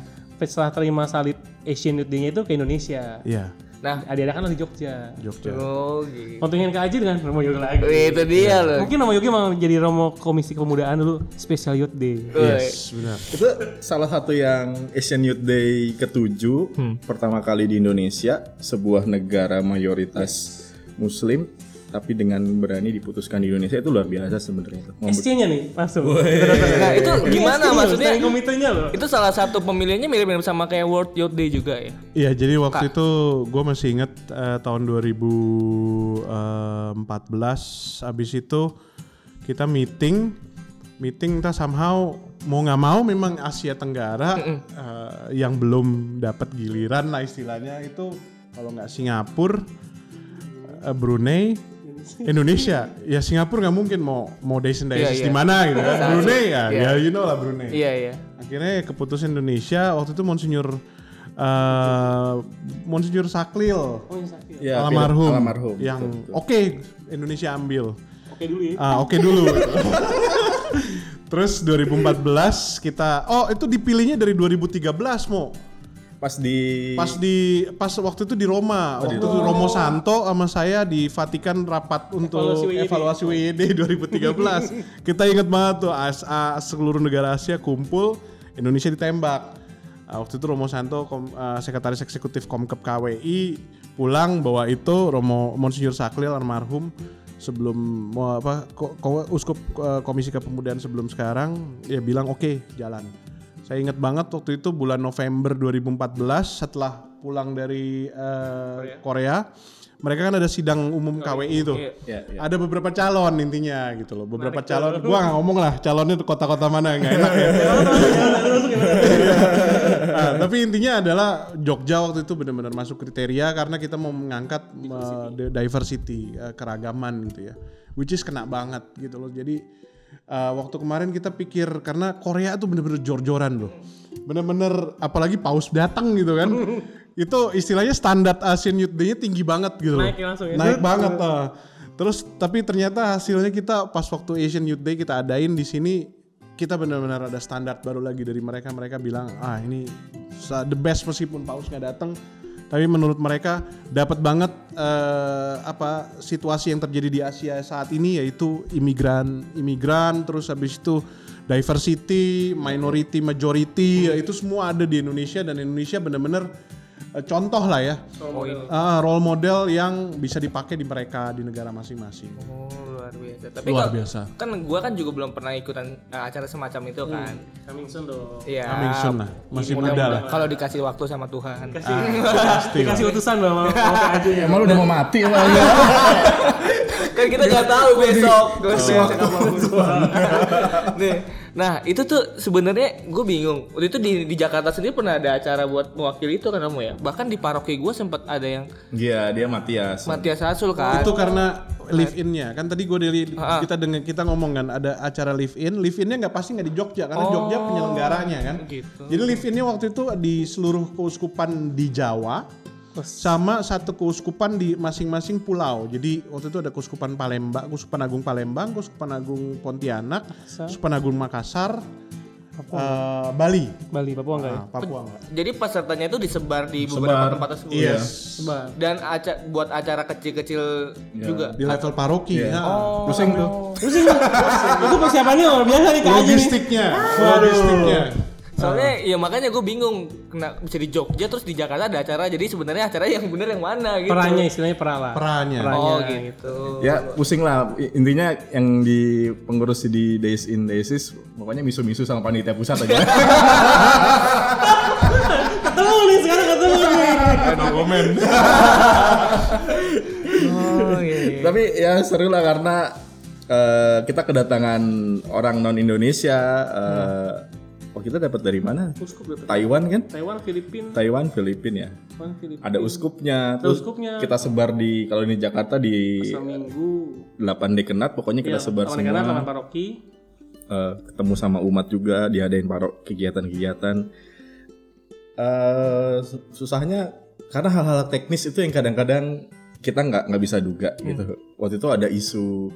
setelah terima salib Asian Youth Day-nya itu ke Indonesia. Iya. Nah. Diadakan di Jogja. Jogja. Oh gitu. Kontingen ke Aji dengan Romo Yogi lagi. Itu dia loh. Mungkin Romo Yogi mau jadi Romo Komisi Kepemudaan dulu Special Youth Day. Yes benar. Itu salah satu yang Asian Youth Day ketujuh pertama kali di Indonesia sebuah negara mayoritas Muslim tapi dengan berani diputuskan di Indonesia itu luar biasa sebenarnya SC-nya nih langsung. Nah itu gimana? Maksudnya komitenya loh. itu salah satu pemilihannya mirip-mirip sama kayak World Youth Day juga ya? Iya, jadi waktu itu gue masih inget eh, tahun 2014 abis itu kita meeting, meeting kita somehow mau nggak mau memang Asia Tenggara eh, yang belum dapat giliran lah istilahnya itu kalau nggak Singapura, eh, Brunei, Indonesia. Ya Singapura nggak mungkin mau mau Daisen Iya, di iya. mana gitu kan. Brunei ya, Iya. ya you know lah Brunei iya iya akhirnya keputusan Indonesia waktu itu Monsinyur eh Monsinyur Saklil Ya, almarhum, almarhum. yang oke Indonesia ambil oke dulu ya Ah, oke dulu (laughs) terus 2014 kita oh itu dipilihnya dari 2013 mo pas di pas di pas waktu itu di Roma. Waktu itu Romo Santo sama saya di Vatikan rapat untuk Evaluasi WYD. evaluasi WYD 2013 (laughs) kita inget banget tuh ASA seluruh negara Asia kumpul Indonesia ditembak. Ah, waktu itu Romo Santo kom- ah, sekretaris eksekutif Komkep KWI pulang bahwa itu Romo Monsinyur Saklil almarhum sebelum mau apa ko- ko- uskup eh, komisi kepemudaan sebelum sekarang ya bilang oke jalan saya ingat banget waktu itu bulan November 2014 setelah pulang dari eh, Korea. mereka kan ada sidang umum KWI itu. Ya, ya. Ada beberapa calon intinya gitu loh. Beberapa calon. Gua nggak ngomong lah calonnya tuh kota-kota mana nggak enak ya. (laughs) Nah, tapi intinya adalah Jogja waktu itu benar-benar masuk kriteria karena kita mau mengangkat uh, di- diversity, uh, keragaman gitu ya. Which is kena banget gitu loh. Jadi uh, waktu kemarin kita pikir karena Korea tuh bener-bener jor-joran loh. Bener-bener apalagi paus datang gitu kan. (laughs) itu istilahnya standar Asian Youth Day-nya tinggi banget gitu loh. Naik langsung ya. Naik banget uh. (laughs) Terus tapi ternyata hasilnya kita pas waktu Asian Youth Day kita adain di sini kita benar-benar ada standar baru lagi dari mereka. Mereka bilang ah ini the best meskipun paus nggak datang. Tapi menurut mereka dapat banget eh, apa situasi yang terjadi di Asia saat ini yaitu imigran, imigran terus habis itu diversity, minority, majority ya itu semua ada di Indonesia dan Indonesia benar-benar eh, contoh lah ya, Oh, ini. Eh, role model yang bisa dipakai di mereka di negara masing-masing. Oh, luar biasa. Tapi Luar kalau- biasa. kan gua kan juga belum pernah ikutan eh, acara semacam itu kan. Coming soon dong. Iya. Coming soon lah, masih muda lah. Kalau dikasih waktu sama Tuhan. Pasti. Dikasih utusan loh sama sama PAJ nya. Emang lu udah mau mati emang? (laughs) kan kita nggak tahu besok. Besok. (laughs) Nih, nah itu tuh sebenarnya gue bingung. Waktu itu di, di Jakarta sendiri pernah ada acara buat mewakili itu kan kamu ya. Bahkan di paroki gue sempat ada yang Iya, dia Matias. Matias Rasul kan. Itu karena live in-nya. Kan tadi gue dari kita dengan kita ngomong kan ada acara live in. Live in-nya nggak pasti nggak di Jogja karena Jogja penyelenggaranya kan. gitu. Jadi live in-nya waktu itu di seluruh keuskupan di Jawa sama satu keuskupan di masing-masing pulau. Jadi waktu itu ada keuskupan Palembang, keuskupan Agung Palembang, keuskupan Agung Pontianak, keuskupan Agung Makassar, eh, Bali, Bali, Papua enggak ya? nah, Papua enggak. Jadi pesertanya itu disebar di beberapa tempat tersebut. Yes. Sebar. Dan aca- buat acara kecil-kecil juga. Di level paroki. Iya. nah. Pusing tuh. Pusing. itu persiapannya luar biasa nih. Logistiknya, logistiknya. Soalnya ya makanya gue bingung kena bisa di Jogja terus di Jakarta ada acara. Jadi sebenarnya acara yang bener yang mana gitu. Perannya istilahnya pera lah. Perannya. Oh gitu. Ya pusing lah intinya yang di pengurus di Days in Daysis pokoknya misu-misu sama panitia pusat aja. Ketemu nih sekarang ketemu nih. (laughs) No comment. Oh iya. iya. Tapi ya seru lah karena eh, kita kedatangan orang non Indonesia. eh, Oh kita dapat dari mana? Uskup dapat. Taiwan kan? Taiwan, Filipina, Taiwan, Filipina ya. Taiwan, Filipina. Ada uskupnya. Ada Terus uskupnya. kita sebar di kalau di Jakarta di Seminggu. 8 dekenat pokoknya kita sebar Lawan semua. Lawan paroki. eh, ketemu sama umat juga diadain parok kegiatan-kegiatan eh susahnya karena hal-hal teknis itu yang kadang-kadang kita nggak nggak bisa duga gitu waktu itu ada isu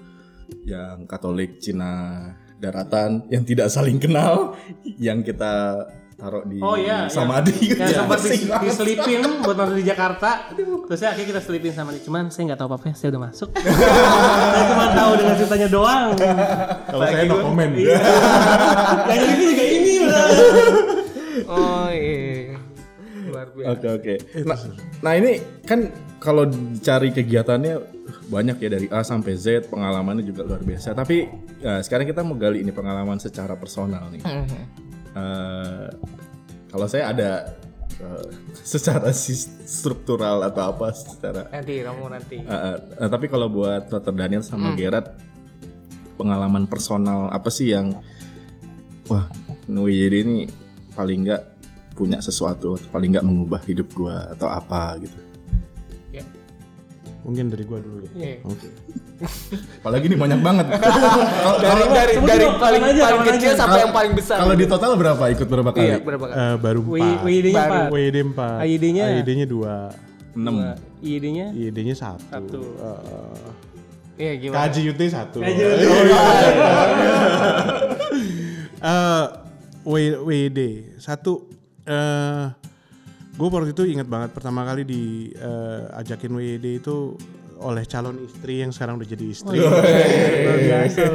yang Katolik Cina daratan yang tidak saling kenal yang kita taruh di Oh iya, samadhi gitu. Yang sempat dis- banget. diselipin (laughs) buat nonton di Jakarta. Terus akhirnya kita selipin sama dia. Cuman saya nggak tahu apa-apa, saya udah masuk. (laughs) saya cuma tahu dengan ceritanya doang. Kalau saya no comment. Yang ini juga ini udah. Oh iya. Biasa. Oke oke. Nah, nah ini kan kalau dicari kegiatannya banyak ya dari A sampai Z pengalamannya juga luar biasa. Tapi ya, sekarang kita mau gali ini pengalaman secara personal nih. Eh, kalau saya ada eh, (laughs) secara struktural atau apa secara. Nanti kamu nanti. Eh, eh, eh, tapi kalau buat Dr. Daniel sama Gerard pengalaman personal apa sih yang wah WYD ini paling nggak punya sesuatu atau paling nggak mengubah hidup gua atau apa gitu. Mungkin dari gua dulu ya. Iya. Oke. (laughs) Apalagi ini banyak banget. (laughs) Dari dari Sebut dari dong, paling aja, paling kecil aja. sampai yang paling besar. Kalau di total berapa ikut berapa kali? Iya, berapa kali? Eh, baru empat. WID-nya Baru. 4. WID 4. AID-nya? AID-nya 2. 6. IID-nya IID-nya 1. Satu. Iya gimana? KJUT 1. KJUT. Eh, W- WID satu eh gue waktu itu ingat banget pertama kali di eh, ajakin WID itu oleh calon istri yang sekarang udah jadi istri.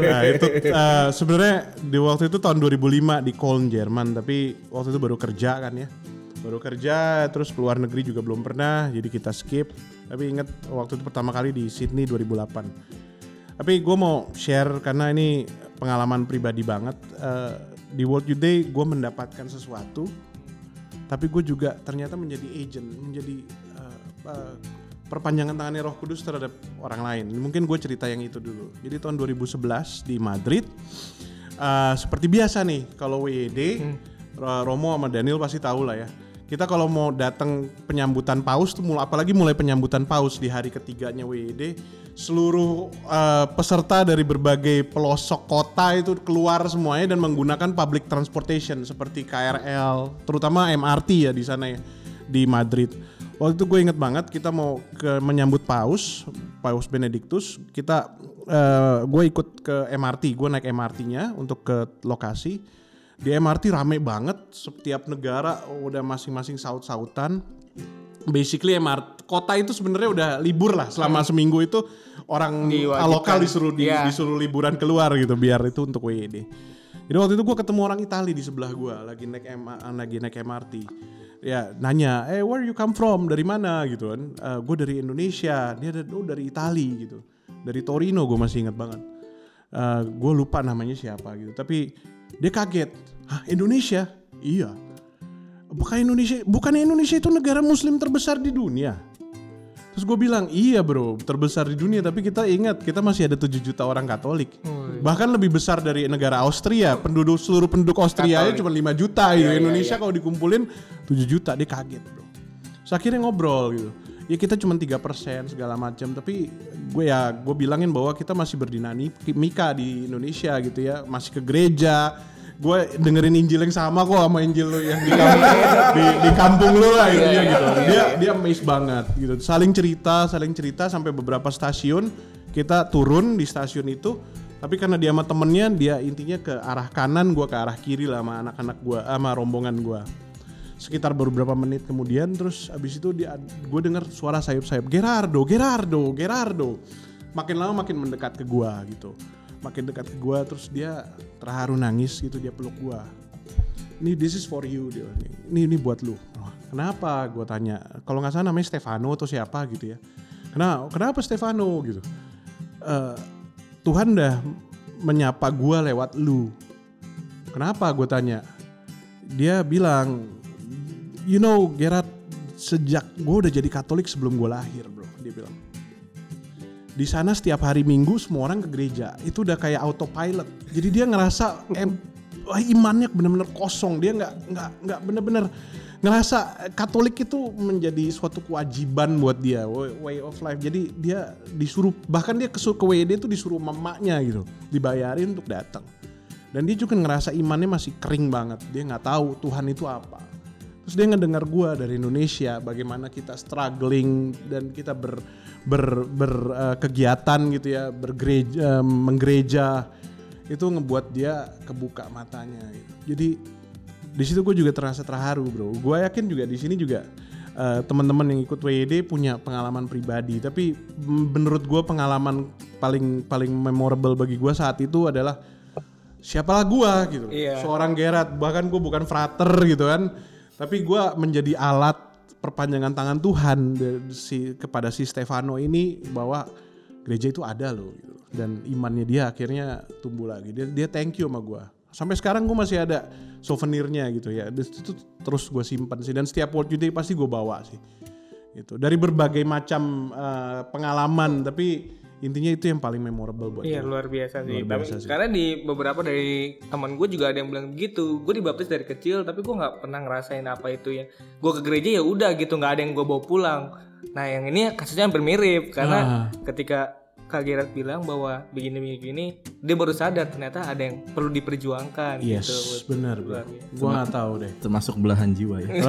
nah itu eh, sebenarnya di waktu itu tahun 2005 di Köln Jerman. Tapi waktu itu baru kerja kan ya. Baru kerja terus keluar negeri juga belum pernah. Jadi kita skip. Tapi ingat waktu itu pertama kali di Sydney 2008 tapi gue mau share karena ini pengalaman pribadi banget. Eh, di World Youth Day gue mendapatkan sesuatu, tapi gue juga ternyata menjadi agent, menjadi eh, eh, perpanjangan tangannya Roh Kudus terhadap orang lain. Mungkin gue cerita yang itu dulu. Jadi tahun 2011 di Madrid, eh, seperti biasa nih kalau WYD, Ro- Romo sama Daniel pasti tahu lah ya. Kita kalau mau datang penyambutan paus tuh mulai apalagi mulai penyambutan paus di hari ketiganya WID, seluruh eh, peserta dari berbagai pelosok kota itu keluar semuanya dan menggunakan public transportation seperti KRL, terutama MRT ya di sana ya di Madrid. Waktu itu gue inget banget kita mau ke menyambut paus, Paus Benedictus, kita eh, gue ikut ke MRT, gue naik MRT-nya untuk ke lokasi di MRT rame banget setiap negara udah masing-masing saut-sautan. Basically MRT kota itu sebenarnya udah libur lah selama seminggu itu orang Diwajibkan. lokal disuruh di- Iya. disuruh liburan keluar gitu biar itu untuk WID jadi waktu itu gue ketemu orang Itali di sebelah gue lagi naik M lagi naik MRT ya nanya, eh where you come from, dari mana? Gitu kan? gue dari Indonesia, dia dari, oh, dari Itali gitu, dari Torino gue masih ingat banget. gue lupa namanya siapa gitu, tapi dia kaget, hah Indonesia? Iya. Bukan Indonesia, bukan Indonesia itu negara Muslim terbesar di dunia. Terus gue bilang, iya bro, terbesar di dunia. Tapi kita ingat, kita masih ada 7 juta orang Katolik. Bahkan lebih besar dari negara Austria. Penduduk seluruh penduduk Austria aja cuma 5 juta. gitu. Indonesia kalau dikumpulin 7 juta, dia kaget bro. Terus akhirnya ngobrol gitu. Ya kita cuma 3% segala macam. Tapi gue ya, gue bilangin bahwa kita masih berdinamika di Indonesia gitu ya. Masih ke gereja, gue dengerin Injil yang sama kok sama Injil lu yang di kampung, (laughs) di, di kampung lu lah intinya gitu. Dia dia amazed banget gitu. Saling cerita, saling cerita sampai beberapa stasiun kita turun di stasiun itu. Tapi karena dia sama temennya, dia intinya ke arah kanan, gue ke arah kiri lah sama anak-anak gue, sama rombongan gue. Sekitar beberapa menit kemudian, terus abis itu dia, gue dengar suara sayap-sayap Gerardo, Gerardo, Gerardo. Makin lama makin mendekat ke gue gitu. Makin dekat ke gue terus dia terharu nangis gitu dia peluk gue ini this is for you dia ini ini buat lu. Kenapa? Gue tanya. Kalau nggak salah namanya Stefano atau siapa gitu ya. Kenapa kenapa Stefano? Gitu. Uh, Tuhan udah menyapa gue lewat lu. Kenapa? Gue tanya. Dia bilang you know Gerard sejak gue udah jadi Katolik sebelum gue lahir bro dia bilang. Di sana setiap hari Minggu semua orang ke gereja itu udah kayak autopilot. Jadi dia ngerasa em, imannya bener-bener kosong. Dia nggak nggak nggak bener-bener ngerasa Katolik itu menjadi suatu kewajiban buat dia way of life. Jadi dia disuruh bahkan dia ke, ke WD itu disuruh mamanya gitu dibayarin untuk datang. Dan dia juga ngerasa imannya masih kering banget. Dia nggak tahu Tuhan itu apa terus dia ngedengar gua dari Indonesia bagaimana kita struggling dan kita ber ber, ber uh, kegiatan gitu ya bergereja uh, menggereja itu ngebuat dia kebuka matanya gitu. jadi di situ gue juga terasa terharu bro gue yakin juga di sini juga uh, teman-teman yang ikut WYD punya pengalaman pribadi tapi menurut gue pengalaman paling paling memorable bagi gue saat itu adalah siapalah gue gitu Iya. seorang Gerard bahkan gue bukan frater gitu kan tapi gue menjadi alat perpanjangan tangan Tuhan si kepada si Stefano ini bahwa gereja itu ada loh gitu. dan imannya dia akhirnya tumbuh lagi. Dia dia thank you sama gue sampai sekarang gue masih ada souvenirnya gitu ya. Itu terus gue simpan sih. Dan setiap World Youth Day pasti gue bawa sih itu dari berbagai macam uh, pengalaman tapi intinya itu yang paling memorable buat Iya gue. luar biasa sih. Luar biasa Tapi- sih. Karena di beberapa dari teman gue juga ada yang bilang begitu. Gue dibaptis dari kecil tapi gue nggak pernah ngerasain apa itu ya. Gue ke gereja ya udah gitu nggak ada yang gue bawa pulang. Nah yang ini kasusnya hampir mirip karena ketika Kak Gerard bilang bahwa begini-begini dia baru sadar ternyata ada yang perlu diperjuangkan Yes, gitu. benar bro. Gue nggak tahu deh. termasuk belahan jiwa ya. (laughs) (laughs)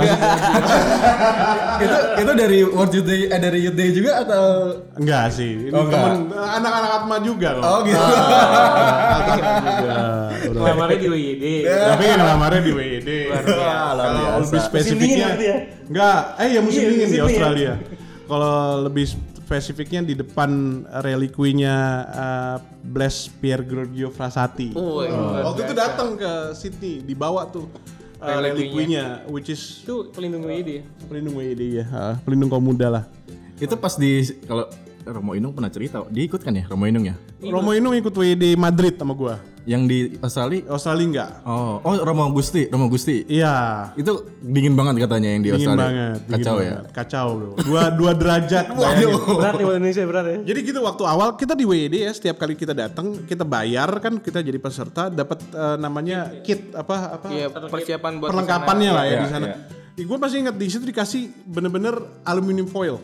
itu itu dari World Youth Day eh dari Youth Day juga atau Enggak sih, ini Oh, enggak. temen anak-anak Atma juga kok. Oh gitu. (laughs) Bro. Ngelamarnya di WYD. Tapi ngelamarnya di WD. Wah, luar Kalau biasa. lebih spesifiknya, gitu ya? enggak. Eh ya musim Iya, dingin di. Australia. Kalau lebih spesifiknya di depan relikuinya uh, Bless Pier Giorgio Frassati. Oh, iya, luar Waktu itu datang ke Sydney, dibawa tuh uh, Relikuinya. relikuinya, which is Itu pelindung ya. pelindung WD ya, uh, pelindung kaum muda lah. itu pas di kalau Romo Inung pernah cerita, dia ikut kan ya Romo Inung ya? Romo Inung ikut WD Madrid sama gua. Yang di Australia? Australia enggak? Oh, oh Romo Gusti, Romo Gusti. Iya. Itu dingin banget katanya yang di Dingin Australia. banget, dingin Kacau banget. ya. Kacau bro. Dua dua derajat. (laughs) Berat nih buat Indonesia berat ya. Jadi gitu waktu awal kita di WD ya setiap kali kita datang kita bayar kan kita jadi peserta dapat eh, namanya kit apa apa Iya persiapan buat perlengkapannya lah ya Iya, di sana. iya. Gue masih ingat di situ dikasih bener-bener aluminium foil.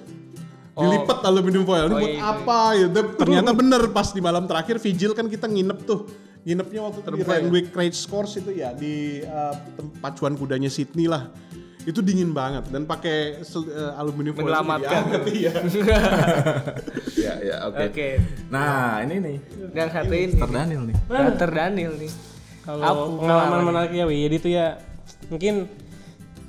Dilipat aluminium foil. Ini buat apa ya? Ternyata bener pas di malam terakhir vigil kan kita nginep tuh. Nginepnya waktu itu di Randwick Crash Course itu ya di tem- pacuan kudanya Sydney lah. Itu dingin banget dan pakai eh, aluminium foil. Menyelamatkan. Iya. (laughs) Ya, ya, oke. Oke. Nah, ini nih. Dan satu ini. Mr. Daniel nih. Dr. Daniel nih. Kalau pengalaman menariknya WYD itu ya mungkin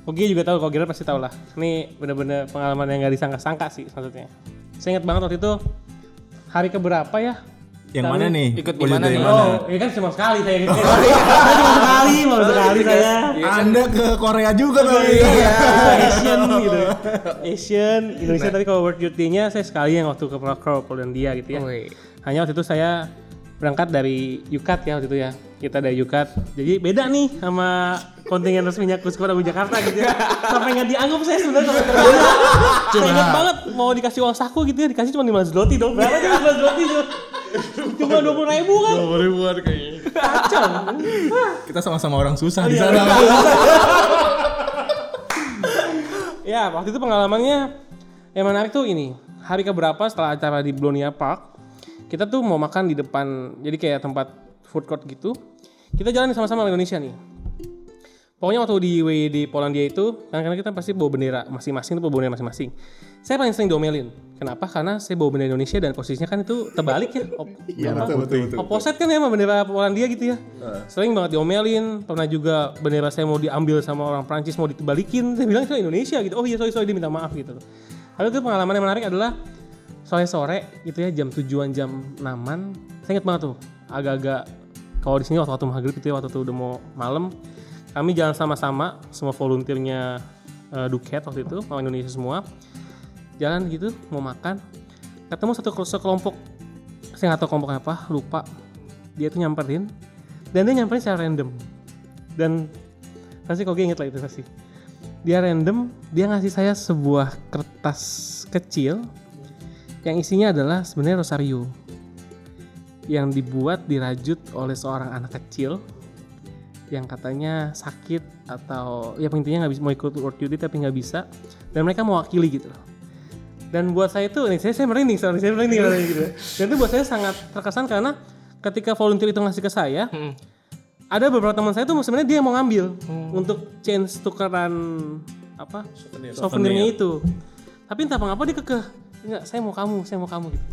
Ogi juga tahu, kalau Gerard pasti tahu lah. Ini bener-bener pengalaman yang gak disangka-sangka sih maksudnya. Saya ingat banget waktu itu hari keberapa ya? Yang mana nih? Ikut di World Youth mana nih? mana? Oh, ya kan cuma sekali saya. saya (laughs) cuma sekali, mau sekali saya. Anda ke Korea juga kali. Iya. Asian gitu. Asian, Indonesia tapi kalau World Youth Day-nya saya sekali yang waktu ke Polandia gitu ya. Hanya waktu itu saya berangkat dari Yukat ya waktu itu ya. Kita dari Yukat. Jadi beda nih sama kontingen resminya Kuskor Abu Jakarta gitu ya. Sampai nggak dianggap saya sebenarnya (laughs) ingat banget mau dikasih uang saku gitu ya, dikasih cuma 5 zloty dong. Berapa sih 5 zloty tuh? Cuma 20 ribu kan? Dua ribuan kayaknya. Kacau. Kita sama-sama orang susah di Iya. sana. Ya, waktu itu pengalamannya yang menarik tuh ini. Hari keberapa setelah acara di Blonia Park, kita tuh mau makan di depan, jadi kayak tempat food court gitu. Kita jalan sama-sama orang Indonesia nih. Pokoknya waktu di WD Polandia itu, kan karena kita pasti bawa bendera masing-masing, bawa bendera masing-masing. Saya paling sering diomelin. Kenapa? Karena saya bawa bendera Indonesia dan posisinya kan itu terbalik ya. Op- Iya, apa? betul, betul, betul. Opposite kan ya sama bendera Polandia gitu ya. Sering banget diomelin, pernah juga bendera saya mau diambil sama orang Prancis mau dibalikin, saya bilang itu Indonesia gitu. Oh iya sorry sorry dia minta maaf gitu. Lalu itu pengalaman yang menarik adalah sore-sore gitu ya jam tujuan jam 6-an. Saya ingat banget tuh agak-agak kalau di sini waktu, waktu maghrib gitu ya waktu itu udah mau malam kami jalan sama-sama semua volunteernya eh, Duket waktu itu orang Indonesia semua jalan gitu mau makan ketemu satu sekelompok saya nggak tahu kelompok apa lupa dia tuh nyamperin dan dia nyamperin secara random dan pasti kok inget lah itu pasti dia random dia ngasih saya sebuah kertas kecil yang isinya adalah sebenarnya rosario yang dibuat dirajut oleh seorang anak kecil yang katanya sakit atau ya intinya nggak bisa mau ikut World Day tapi nggak bisa dan mereka mewakili gitu loh. Dan buat saya itu nih saya saya merinding soalnya saya merinding gitu. Dan itu buat saya sangat terkesan karena ketika volunteer itu ngasih ke saya ada beberapa teman saya tuh sebenarnya dia yang mau ngambil untuk change tukeran apa souvenirnya itu. Tapi entah mengapa dia kekeh. Enggak saya mau kamu saya mau kamu gitu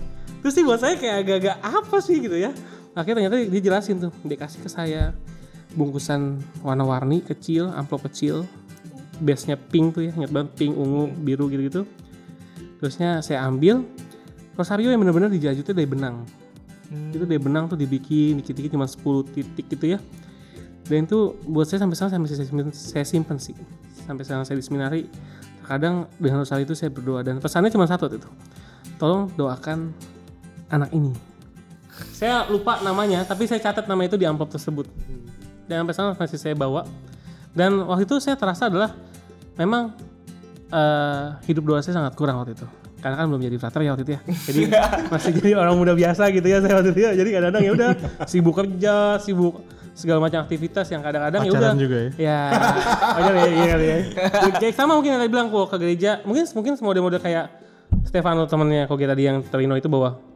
terus sih buat saya kayak agak-agak apa sih gitu ya. Akhirnya ternyata dia jelasin tuh dia kasih ke saya bungkusan warna-warni kecil amplop kecil base-nya pink tuh ya ingat banget pink ungu biru gitu-gitu. Terusnya saya ambil rosario yang benar-benar dijajutnya dari benang. Itu dari benang tuh dibikin dikit-dikit cuma 10 titik gitu ya. Dan itu buat saya sampai sekarang saya simpen, saya simpen sih. Sampai sekarang saya di seminari kadang dengan rosario itu saya berdoa. Dan pesannya cuma satu itu. Tolong doakan anak ini. Saya lupa namanya tapi saya catat nama itu di amplop tersebut. Dan sampai sekarang masih saya bawa. Dan waktu itu saya terasa adalah memang eh, hidup doa saya sangat kurang waktu itu. Karena kan belum jadi frater ya waktu itu ya. Jadi (laughs) masih jadi orang muda biasa gitu ya saya waktu itu ya. Jadi kadang-kadang ya udah sibuk kerja sibuk segala macam aktivitas yang kadang-kadang ya udah. juga ya. ya wajar ya iya kali ya kayak sama mungkin yang tadi bilang kok ke gereja? Mungkin mungkin model-model kayak Stefano temennya kok tadi yang Torino itu bawa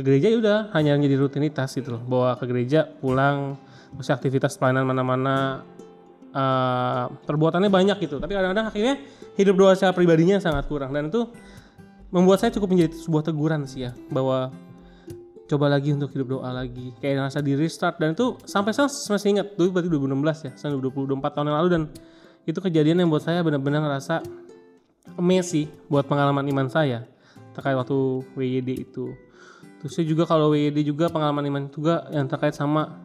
ke gereja ya udah hanya jadi rutinitas gitu loh. Bawa ke gereja pulang masih aktivitas pelayanan mana-mana. Eh, perbuatannya banyak gitu tapi kadang-kadang akhirnya hidup doa secara pribadinya sangat kurang. Dan itu membuat saya cukup menjadi sebuah teguran sih ya bahwa coba lagi untuk hidup doa lagi. Kayak ngerasa di restart dan itu sampai saya masih ingat. Dulu berarti 2016 ya saya 2024 tahun yang lalu dan itu kejadian yang buat saya benar-benar ngerasa sih buat pengalaman iman saya terkait waktu WYD itu terus saya juga kalau WYD juga pengalaman iman juga yang terkait sama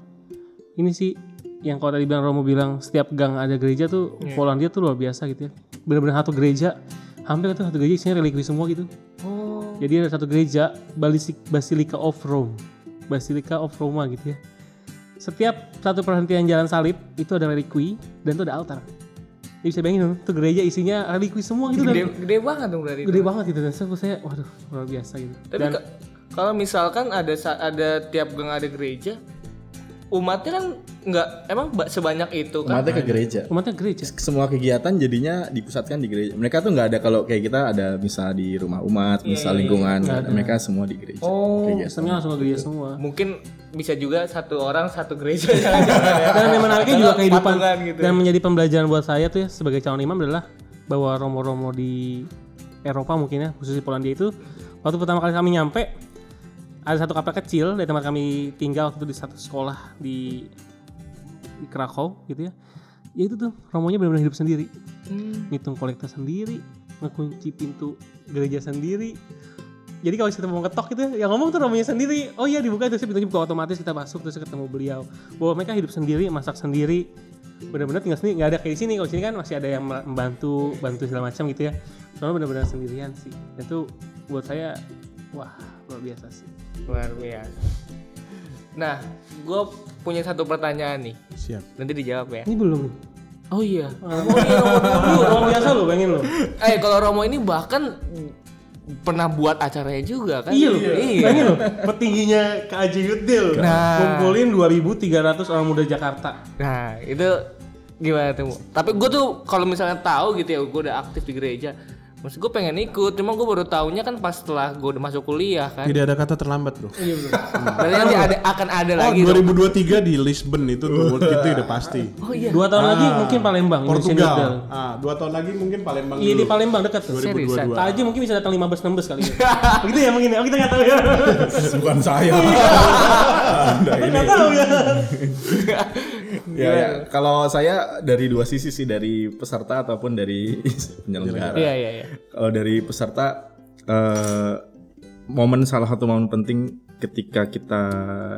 ini sih yang kalau tadi bilang Romo bilang setiap gang ada gereja tuh Polandia tuh luar biasa gitu ya. Benar-benar satu gereja hampir itu satu gereja isinya relikwi semua gitu. Oh. jadi ada satu gereja Basilica of Rome Basilica of Roma gitu ya. Setiap satu perhentian jalan salib itu ada relikwi dan itu ada altar. Jadi bisa bayangin tuh gereja isinya relikwi semua gitu. Gede, dan gede banget dong berarti. itu. gede banget gitu. Dan saya, saya waduh luar biasa gitu. Tapi dan kalau misalkan ada ada tiap gang ada gereja, umatnya kan nggak emang ba- sebanyak itu kan? Umatnya ke gereja. umatnya gereja Semua kegiatan jadinya dipusatkan di gereja. Mereka tuh nggak ada kalau kayak kita ada misal di rumah umat, misal lingkungan, nggak ada. mereka semua di gereja. Oh, sistemnya langsung ke gereja semua mungkin bisa juga satu orang satu gereja (laughs) dan yang menariknya juga kehidupan patungan gitu. dan menjadi pembelajaran buat saya tuh ya sebagai calon imam adalah bahwa romo-romo di Eropa mungkin ya khususnya Polandia itu waktu pertama kali kami nyampe ada satu kapal kecil dari tempat kami tinggal waktu itu di satu sekolah di di Krakow gitu ya. Ya itu tuh romonya benar-benar hidup sendiri. Hmm. ngitung kolektor sendiri ngekunci pintu gereja sendiri. Jadi kalau kita mau ngetok gitu yang ngomong tuh Romonya sendiri. Oh iya dibuka terus pintunya buka otomatis kita masuk terus ketemu beliau. Bahwa mereka hidup sendiri masak sendiri. Benar-benar tinggal sendiri nggak ada kayak di sini. Kalau di sini kan masih ada yang membantu bantu segala macam gitu ya. Soalnya benar-benar sendirian sih. Itu buat saya wah luar biasa sih Luar biasa. Nah, gue punya satu pertanyaan nih. Siap. Nanti dijawab ya. ini belum Oh iya. oh iya Romo dulu Romo biasa lo pengen lo Eh kalau Romo ini bahkan pernah buat acaranya juga kan? iya lo pengen lo petingginya KAJ Youth Deal Nah. kumpulin 2.300 orang muda Jakarta Nah itu gimana tuh? Tapi gue tuh kalau misalnya tahu gitu ya, gue udah aktif di gereja. Maksud gue pengen ikut, cuma gue baru taunya kan pas setelah gue udah masuk kuliah kan. Tidak ada kata terlambat, Bro. Berarti nanti ada akan ada Oh, lagi. dong. 2023 di Lisbon itu tuh World Day udah pasti. Oh iya. dua tahun lagi mungkin Palembang. Portugal. Ah, dua tahun lagi mungkin Palembang Iya di. Palembang dekat tuh. Seriusan? 2022. KAJ mungkin bisa datang 15 16 kali ya. (laughs) Begitu ya mungkin ya. Oh, kita nggak tahu ya. Bukan saya. Anda ini. Nggak tahu ya. (laughs) (laughs) Ya, ya. kalau saya dari dua sisi sih dari peserta ataupun dari (laughs) penyelenggara. Iya iya iya. Kalau dari peserta eh, momen salah satu momen penting ketika kita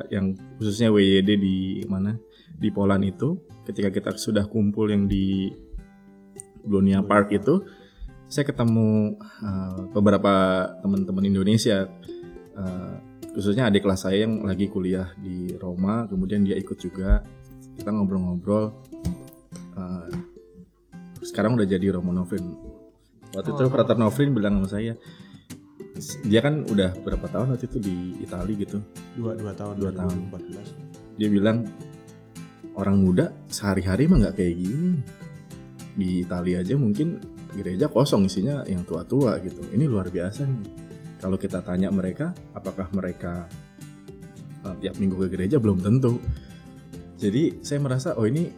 yang khususnya WYD di mana di Poland itu ketika kita sudah kumpul yang di Blonia Park itu saya ketemu eh, beberapa teman-teman Indonesia eh, khususnya adik kelas saya yang lagi kuliah di Roma kemudian dia ikut juga kita ngobrol-ngobrol eh, sekarang udah jadi Romanovin waktu itu Frater Novrin bilang sama saya dia kan udah berapa tahun waktu itu di Italia gitu? Dua, dua tahun. Dua tahun. 2014. dia bilang orang muda sehari-hari mah nggak kayak gini. Di Italia aja mungkin gereja kosong isinya yang tua-tua gitu. Ini luar biasa nih. Kalau kita tanya mereka apakah mereka uh, tiap minggu ke gereja? Belum tentu jadi saya merasa oh ini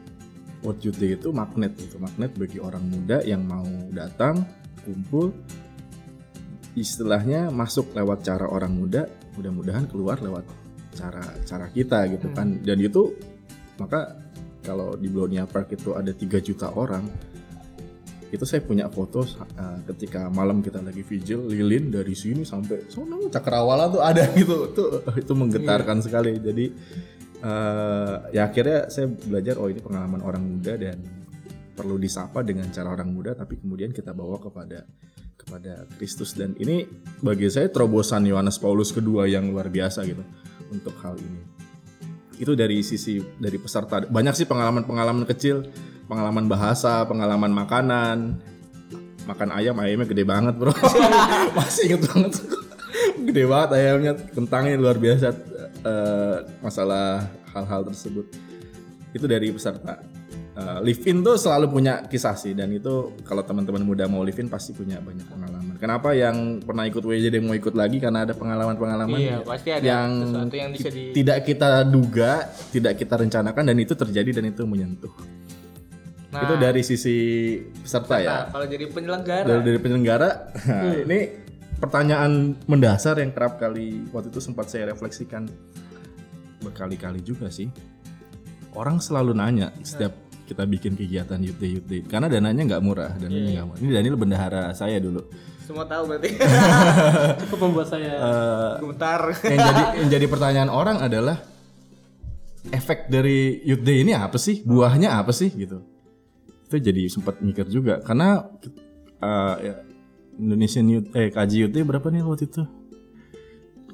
World Youth Day itu magnet gitu. Magnet bagi orang muda yang mau datang kumpul istilahnya masuk lewat cara orang muda mudah-mudahan keluar lewat cara cara kita gitu kan. Dan itu maka kalau di Blonia Park itu ada 3 juta orang itu saya punya foto uh, ketika malam kita lagi vigil lilin dari sini sampai sono cakrawala tuh ada (laughs) gitu. Tuh itu menggetarkan sekali. Jadi uh, ya akhirnya saya belajar oh ini pengalaman orang muda dan perlu disapa dengan cara orang muda tapi kemudian kita bawa kepada kepada Kristus. Dan ini bagi saya terobosan Yohanes Paulus kedua yang luar biasa gitu untuk hal ini. Itu dari sisi dari peserta. Banyak sih pengalaman-pengalaman kecil pengalaman bahasa pengalaman makanan. Makan ayam ayamnya gede banget bro. (laughs) Masih inget banget. (laughs) Gede banget ayamnya kentangnya luar biasa eh, masalah hal-hal tersebut itu dari peserta Eh, live in tuh selalu punya kisah sih dan itu kalau teman-teman muda mau live in pasti punya banyak pengalaman kenapa yang pernah ikut WJD mau ikut lagi karena ada pengalaman-pengalaman Iya, pasti ada yang sesuatu yang bisa di tidak kita duga, tidak kita rencanakan dan itu terjadi dan itu menyentuh. Nah. Itu dari sisi peserta ya. Nah, kalau jadi penyelenggara Dari, dari penyelenggara, nah, (laughs) ini pertanyaan mendasar yang kerap kali waktu itu sempat saya refleksikan berkali-kali juga sih. Orang selalu nanya setiap kita bikin kegiatan youth day youth day karena dananya nggak murah dananya nggak murah. Ini Daniel bendahara saya dulu. semua tahu berarti. (laughs) Cukup membuat saya Eh, Gemetar. yang jadi yang jadi pertanyaan orang adalah efek dari youth day ini apa sih buahnya apa sih gitu itu jadi sempat mikir juga karena uh, ya, Indonesian Youth eh KJ Youth Day berapa nih waktu itu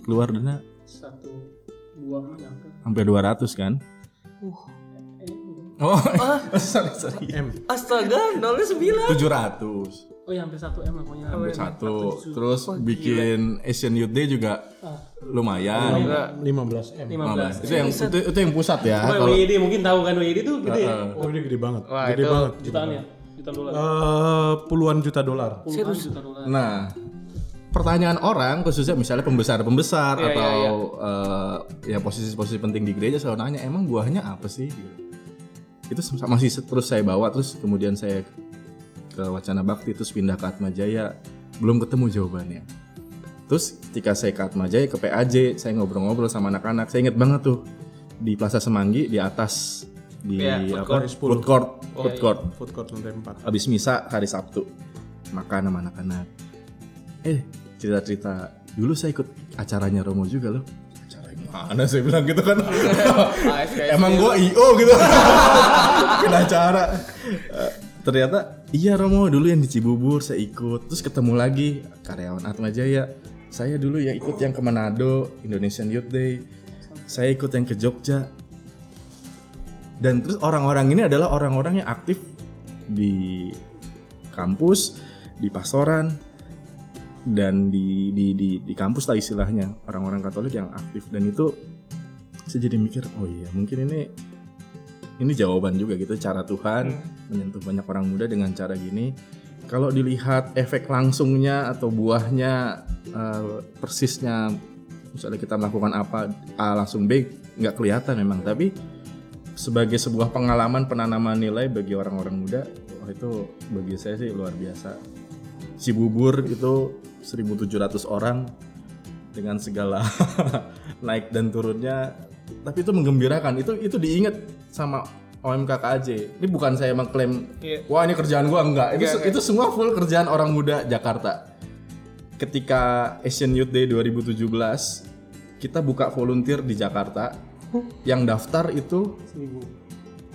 keluar dana satu nyampe. sampai 200 kan (laughs) oh sorry sorry Astaga, nolnya 9. 700 Oh ya hampir satu m lah pokoknya. sampai satu terus bikin Asian Youth Day juga lumayan 15 M. 15. itu yang itu, itu yang pusat ya Oh, kalau WID mungkin tahu kan WID itu gede ya? Oh, ini gede banget. Wah, gede itu- banget. Jutaan ya? Jutaan dolar. Eh, puluhan juta dolar. Puluhan juta dolar. Nah, pertanyaan orang khususnya misalnya pembesar-pembesar Iya, atau iya, eh, ya posisi-posisi penting di gereja selalu nanya emang buahnya apa sih? Gitu. Itu masih terus saya bawa terus kemudian saya ke Wacana Bakti terus pindah ke Atma Jaya belum ketemu jawabannya. Terus ketika saya ke Atma Jaya ke PAJ saya ngobrol-ngobrol sama anak-anak saya inget banget tuh di Plaza Semanggi di atas di Iya, food apa? court. food court. Food court. Food court lantai 4. habis misa hari Sabtu. Makan sama anak-anak. Eh cerita-cerita. Dulu saya ikut acaranya Romo juga loh. Acara mana saya bilang gitu kan? (laughs) Emang gua IO gitu. (laughs) Bikin acara. Eh, ternyata iya Romo dulu yang di Cibubur saya ikut. Terus ketemu lagi karyawan Atma Jaya saya dulu yang ikut yang ke Manado Indonesian Youth Day. Saya ikut yang ke Jogja dan terus orang-orang ini adalah orang-orang yang aktif di kampus, di pastoran, dan di di di, di kampus lah istilahnya. Orang-orang Katolik yang aktif. Dan itu saya jadi mikir oh iya mungkin ini ini jawaban juga gitu cara Tuhan menyentuh banyak orang muda dengan cara gini. Kalau dilihat efek langsungnya atau buahnya eh, persisnya misalnya kita melakukan apa A langsung B nggak kelihatan memang. Tapi sebagai sebuah pengalaman penanaman nilai bagi orang-orang muda wah itu bagi saya sih luar biasa. Cibubur itu 1700 orang dengan segala (laughs) naik dan turunnya tapi itu menggembirakan. Itu itu diingat sama OMK KAJ ini bukan saya mengklaim Iya. wah ini kerjaan gua. Enggak. Itu itu semua full kerjaan orang muda Jakarta. Ketika Asian Youth Day 2017 kita buka volunteer di Jakarta yang daftar itu Seribu.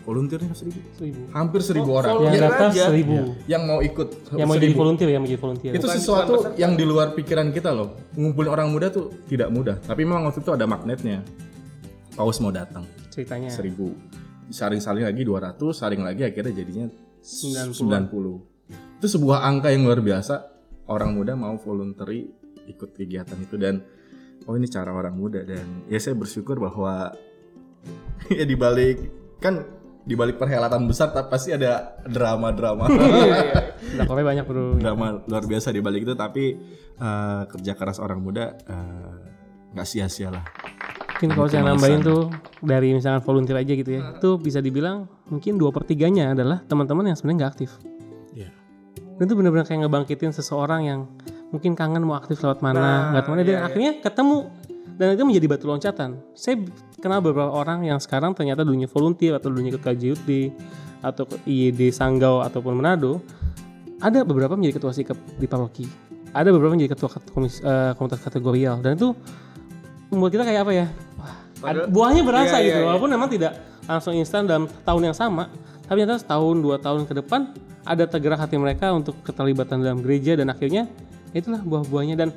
volunteernya seribu? Seribu. hampir seribu orang. Yang Volunteer daftar aja. seribu. yang mau ikut Yang mau jadi volunteer ya, mau jadi volunteer. itu sesuatu yang di luar pikiran kita loh. Ngumpulin orang muda tuh tidak mudah. Tapi memang waktu itu ada magnetnya. Paus mau datang. Ceritanya. seribu. Saring-saring lagi 200 saring lagi akhirnya jadinya 90 itu sebuah angka yang luar biasa. Orang muda mau voluntary ikut kegiatan itu. Dan oh ini cara orang muda dan ya saya bersyukur bahwa (laughs) ya dibalik kan dibalik perhelatan besar tapi pasti ada drama-drama (laughs) Dampaknya banyak bro. drama luar biasa di balik itu tapi eh, kerja keras orang muda eh, nggak sia-sia lah Mungkin kalau saya nambahin tuh dari misalkan volunteer aja gitu ya, itu bisa dibilang mungkin dua pertiganya adalah teman-teman yang sebenarnya nggak aktif. Iya. Dan itu benar-benar kayak ngebangkitin seseorang yang mungkin kangen mau aktif lewat mana, nggak tahu. Mana, dan akhirnya ketemu. Dan itu menjadi batu loncatan. Saya kenal beberapa orang yang sekarang ternyata dulunya volunteer atau dulunya ikut KJUD atau ke IED Sanggau ataupun Manado, ada beberapa menjadi ketua sikap di paroki, ada beberapa menjadi ketua komis- eh, komunitas kategorial. Dan itu membuat kita kayak apa ya? Wah, buahnya berasa Iya, gitu, iya, iya. walaupun memang tidak langsung instan dalam tahun yang sama, tapi ternyata setahun dua tahun ke depan ada tergerak hati mereka untuk keterlibatan dalam gereja dan akhirnya itulah buah-buahnya dan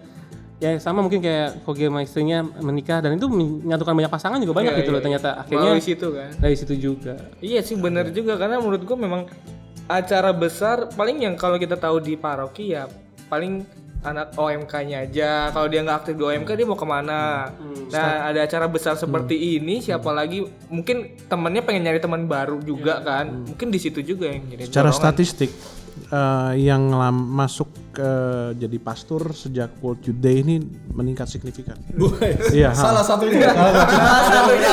ya sama mungkin kayak Kogi sama istrinya menikah dan itu menyatukan banyak pasangan juga banyak Iya, gitu loh iya, ternyata akhirnya Melalui situ kan. dari situ juga. Iya sih bener juga karena menurut gua memang acara besar paling yang kalau kita tahu di paroki ya paling anak OMK-nya aja. Kalau dia nggak aktif di OMK dia mau ke mana? Nah ada acara besar seperti ini siapa lagi? Mungkin temennya pengen nyari teman baru juga kan? Mungkin di situ juga yang jadi Secara dorongan. statistik eh, yang lam- masuk ke jadi pastor sejak World Youth Day ini meningkat signifikan. Iya, salah satunya. Salah satunya.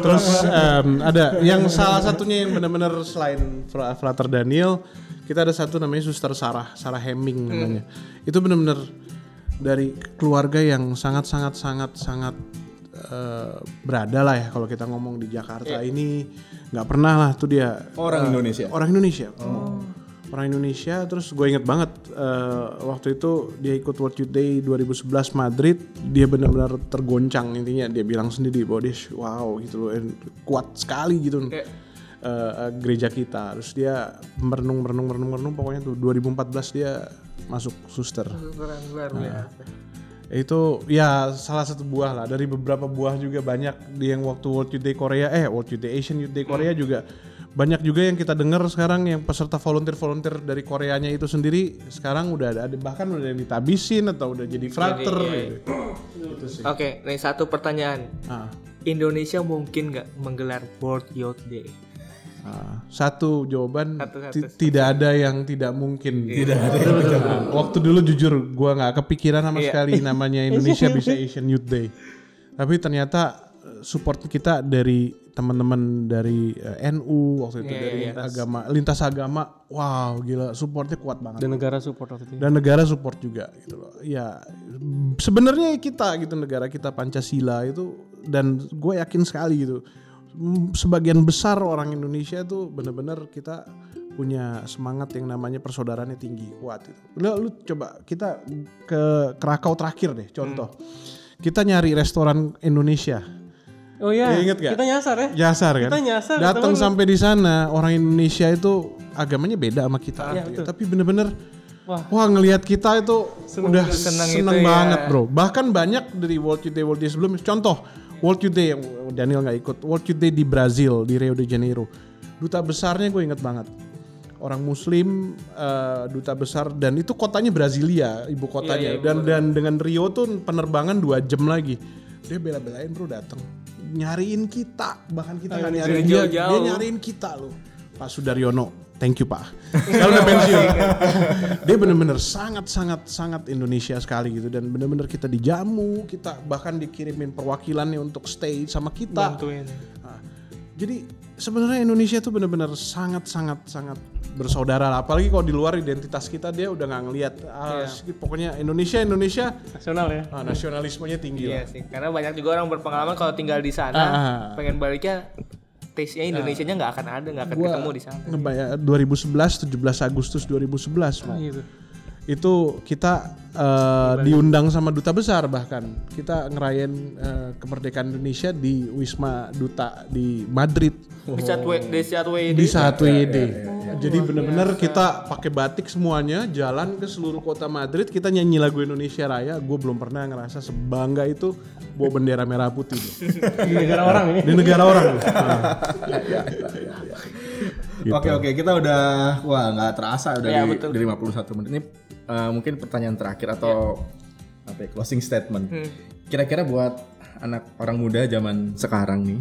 Terus em, ada yang salah satunya yang benar-benar selain Fra- Frater Daniel, kita ada satu namanya Suster Sarah, Sarah Hemming namanya. Itu benar-benar dari keluarga yang sangat sangat sangat sangat eh, berada lah ya kalau kita ngomong di Jakarta ini. Nggak pernah lah tuh dia orang Indonesia? orang Indonesia. Orang Indonesia terus gue inget banget eh, waktu itu dia ikut World Youth Day 2011 Madrid dia benar-benar tergoncang intinya. Dia bilang sendiri bahwa dia wow gitu loh and kuat sekali gitu. Kayak- eh, eh, gereja kita. Terus dia merenung merenung merenung merenung pokoknya tuh 2014 dia masuk suster. Keren, luar biasa. Itu ya salah satu buah lah. Dari beberapa buah juga banyak. Di yang waktu World Youth Day Korea eh World Youth Day Asian Youth Day Korea juga. Banyak juga yang kita dengar sekarang yang peserta volunteer volunteer dari Koreanya itu sendiri sekarang udah ada, ada bahkan udah yang ditabisin atau udah jadi frater gitu. Oke, nih satu pertanyaan. Ah, Indonesia mungkin nggak menggelar World Youth Day? Ah. satu jawaban Satu-satu. ti- tidak ada yang tidak mungkin tidak ada waktu dulu jujur gua nggak kepikiran sama Iya. sekali (laughs) namanya Indonesia bisa Asian Youth Day tapi ternyata eh, support kita dari teman-teman dari eh, NU waktu itu Iya, dari iya, agama lintas agama wow gila supportnya kuat banget Dan negara support waktu itu. dan negara support juga gitu loh ya sebenarnya kita gitu negara kita Pancasila itu dan gue yakin sekali gitu sebagian besar orang Indonesia tuh bener-bener kita punya semangat yang namanya persaudaraannya tinggi kuat itu. Lu, lu coba kita ke Krakau terakhir deh contoh. Kita nyari restoran Indonesia. Oh iya. Ya, inget gak? Kita nyasar ya. Jasar kan? Kita nyasar, Datang sampai di sana orang Indonesia itu agamanya beda sama kita. Ya, betul. Tapi bener-bener Wah. wah ngelihat kita itu udah seneng seneng, gitu ya. banget bro. Bahkan banyak dari World Youth Day World Day sebelumnya. Contoh World Youth Day yang Daniel nggak ikut. World Youth Day di Brazil di Rio de Janeiro. Duta besarnya gue inget banget. Orang Muslim eh, duta besar dan itu kotanya Brasilia ibu kotanya iya, ibu dan dan dengan Rio tuh penerbangan dua jam lagi. Dia bela-belain bro datang nyariin kita bahkan kita nggak nyariin dia jauh-jauh. dia nyariin kita loh Pak Sudaryono thank you Pak. Sekarang udah pensiun. Dia bener-bener sangat sangat sangat Indonesia sekali gitu. Dan bener-bener kita dijamu kita bahkan dikirimin perwakilannya untuk stay sama kita. Bantuin. Nah, jadi sebenarnya Indonesia tuh bener-bener sangat sangat sangat bersaudara lah. apalagi kalau di luar identitas kita dia udah nggak ngelihat ah, pokoknya Indonesia Indonesia. Nasional ya. ah, nasionalismenya tinggi lah. Iya sih, karena banyak juga orang berpengalaman kalau tinggal di sana, Ah. pengen baliknya taste-nya Indonesia-nya nggak akan ada, nggak akan Gua ketemu di sana. ngebayar 2011 17 Agustus 2011 Mo. Gitu. Itu kita eh, diundang sama duta besar bahkan kita ngerayain eh, kemerdekaan Indonesia di Wisma Duta di Madrid Di saat we- di saat WID. di saat WID. Jadi bener-bener kita pakai batik semuanya, jalan ke seluruh kota Madrid, kita nyanyi lagu Indonesia Raya. Gue belum pernah ngerasa sebangga itu bawa bendera merah putih (laughs) Di negara orang ini. di negara orang. Nah, (laughs) (laughs) Gitu. Oke oke kita udah wah nggak terasa udah Iya, di, betul. di 51 menit ini eh, mungkin pertanyaan terakhir atau apa ya, closing statement. Kira-kira buat anak orang muda zaman sekarang nih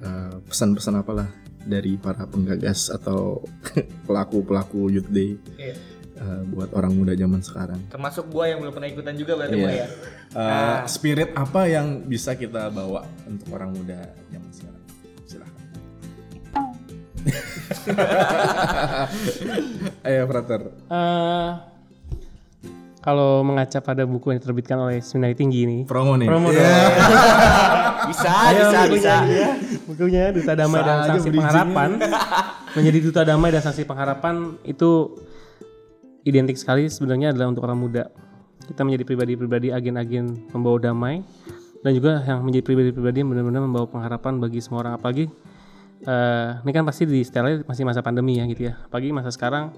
eh, pesan-pesan apalah dari para penggagas atau (laughs) pelaku-pelaku Youth Day Iya. eh, buat orang muda zaman sekarang. Termasuk gua yang belum pernah ikutan juga berarti. Boy, ya. Eh, Spirit apa yang bisa kita bawa untuk orang muda. (laughs) Ayo, Frater. Eh, kalau mengaca pada buku yang diterbitkan oleh Seminari Tinggi ini, Promo nih. promo dong. (laughs) Bisa, Ayo, bisa, bukunya bisa. nih ya. Bukunya Duta Damai dan Bisa aja Sanksi. Pengharapan. Menjadi Duta Damai dan Sanksi Pengharapan itu identik sekali sebenarnya adalah untuk orang muda. Kita menjadi pribadi-pribadi agen-agen pembawa damai dan juga yang menjadi pribadi-pribadi yang benar-benar membawa pengharapan bagi semua orang apalagi eh, ini kan pasti di setelahnya masih masa pandemi ya gitu ya. Apalagi masa sekarang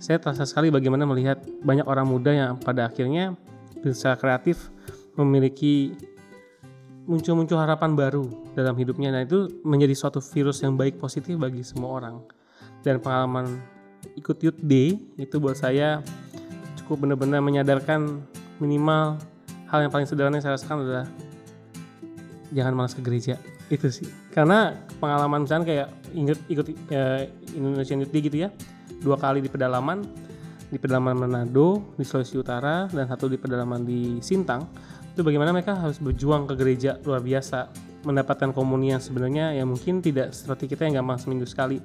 saya terasa sekali bagaimana melihat banyak orang muda yang pada akhirnya secara kreatif memiliki muncul-muncul harapan baru dalam hidupnya. Nah itu menjadi suatu virus yang baik positif bagi semua orang. Dan pengalaman ikut Youth Day itu buat saya cukup benar-benar menyadarkan minimal hal yang paling sederhana yang saya rasakan adalah jangan malas ke gereja itu sih karena pengalaman misalnya kayak inget ikut eh, Indonesian Youth Day gitu ya. Dua kali di pedalaman di pedalaman Manado di Sulawesi Utara dan satu di pedalaman di Sintang. Itu bagaimana mereka harus berjuang ke gereja luar biasa mendapatkan komuni yang sebenarnya yang mungkin tidak seperti kita yang gampang seminggu sekali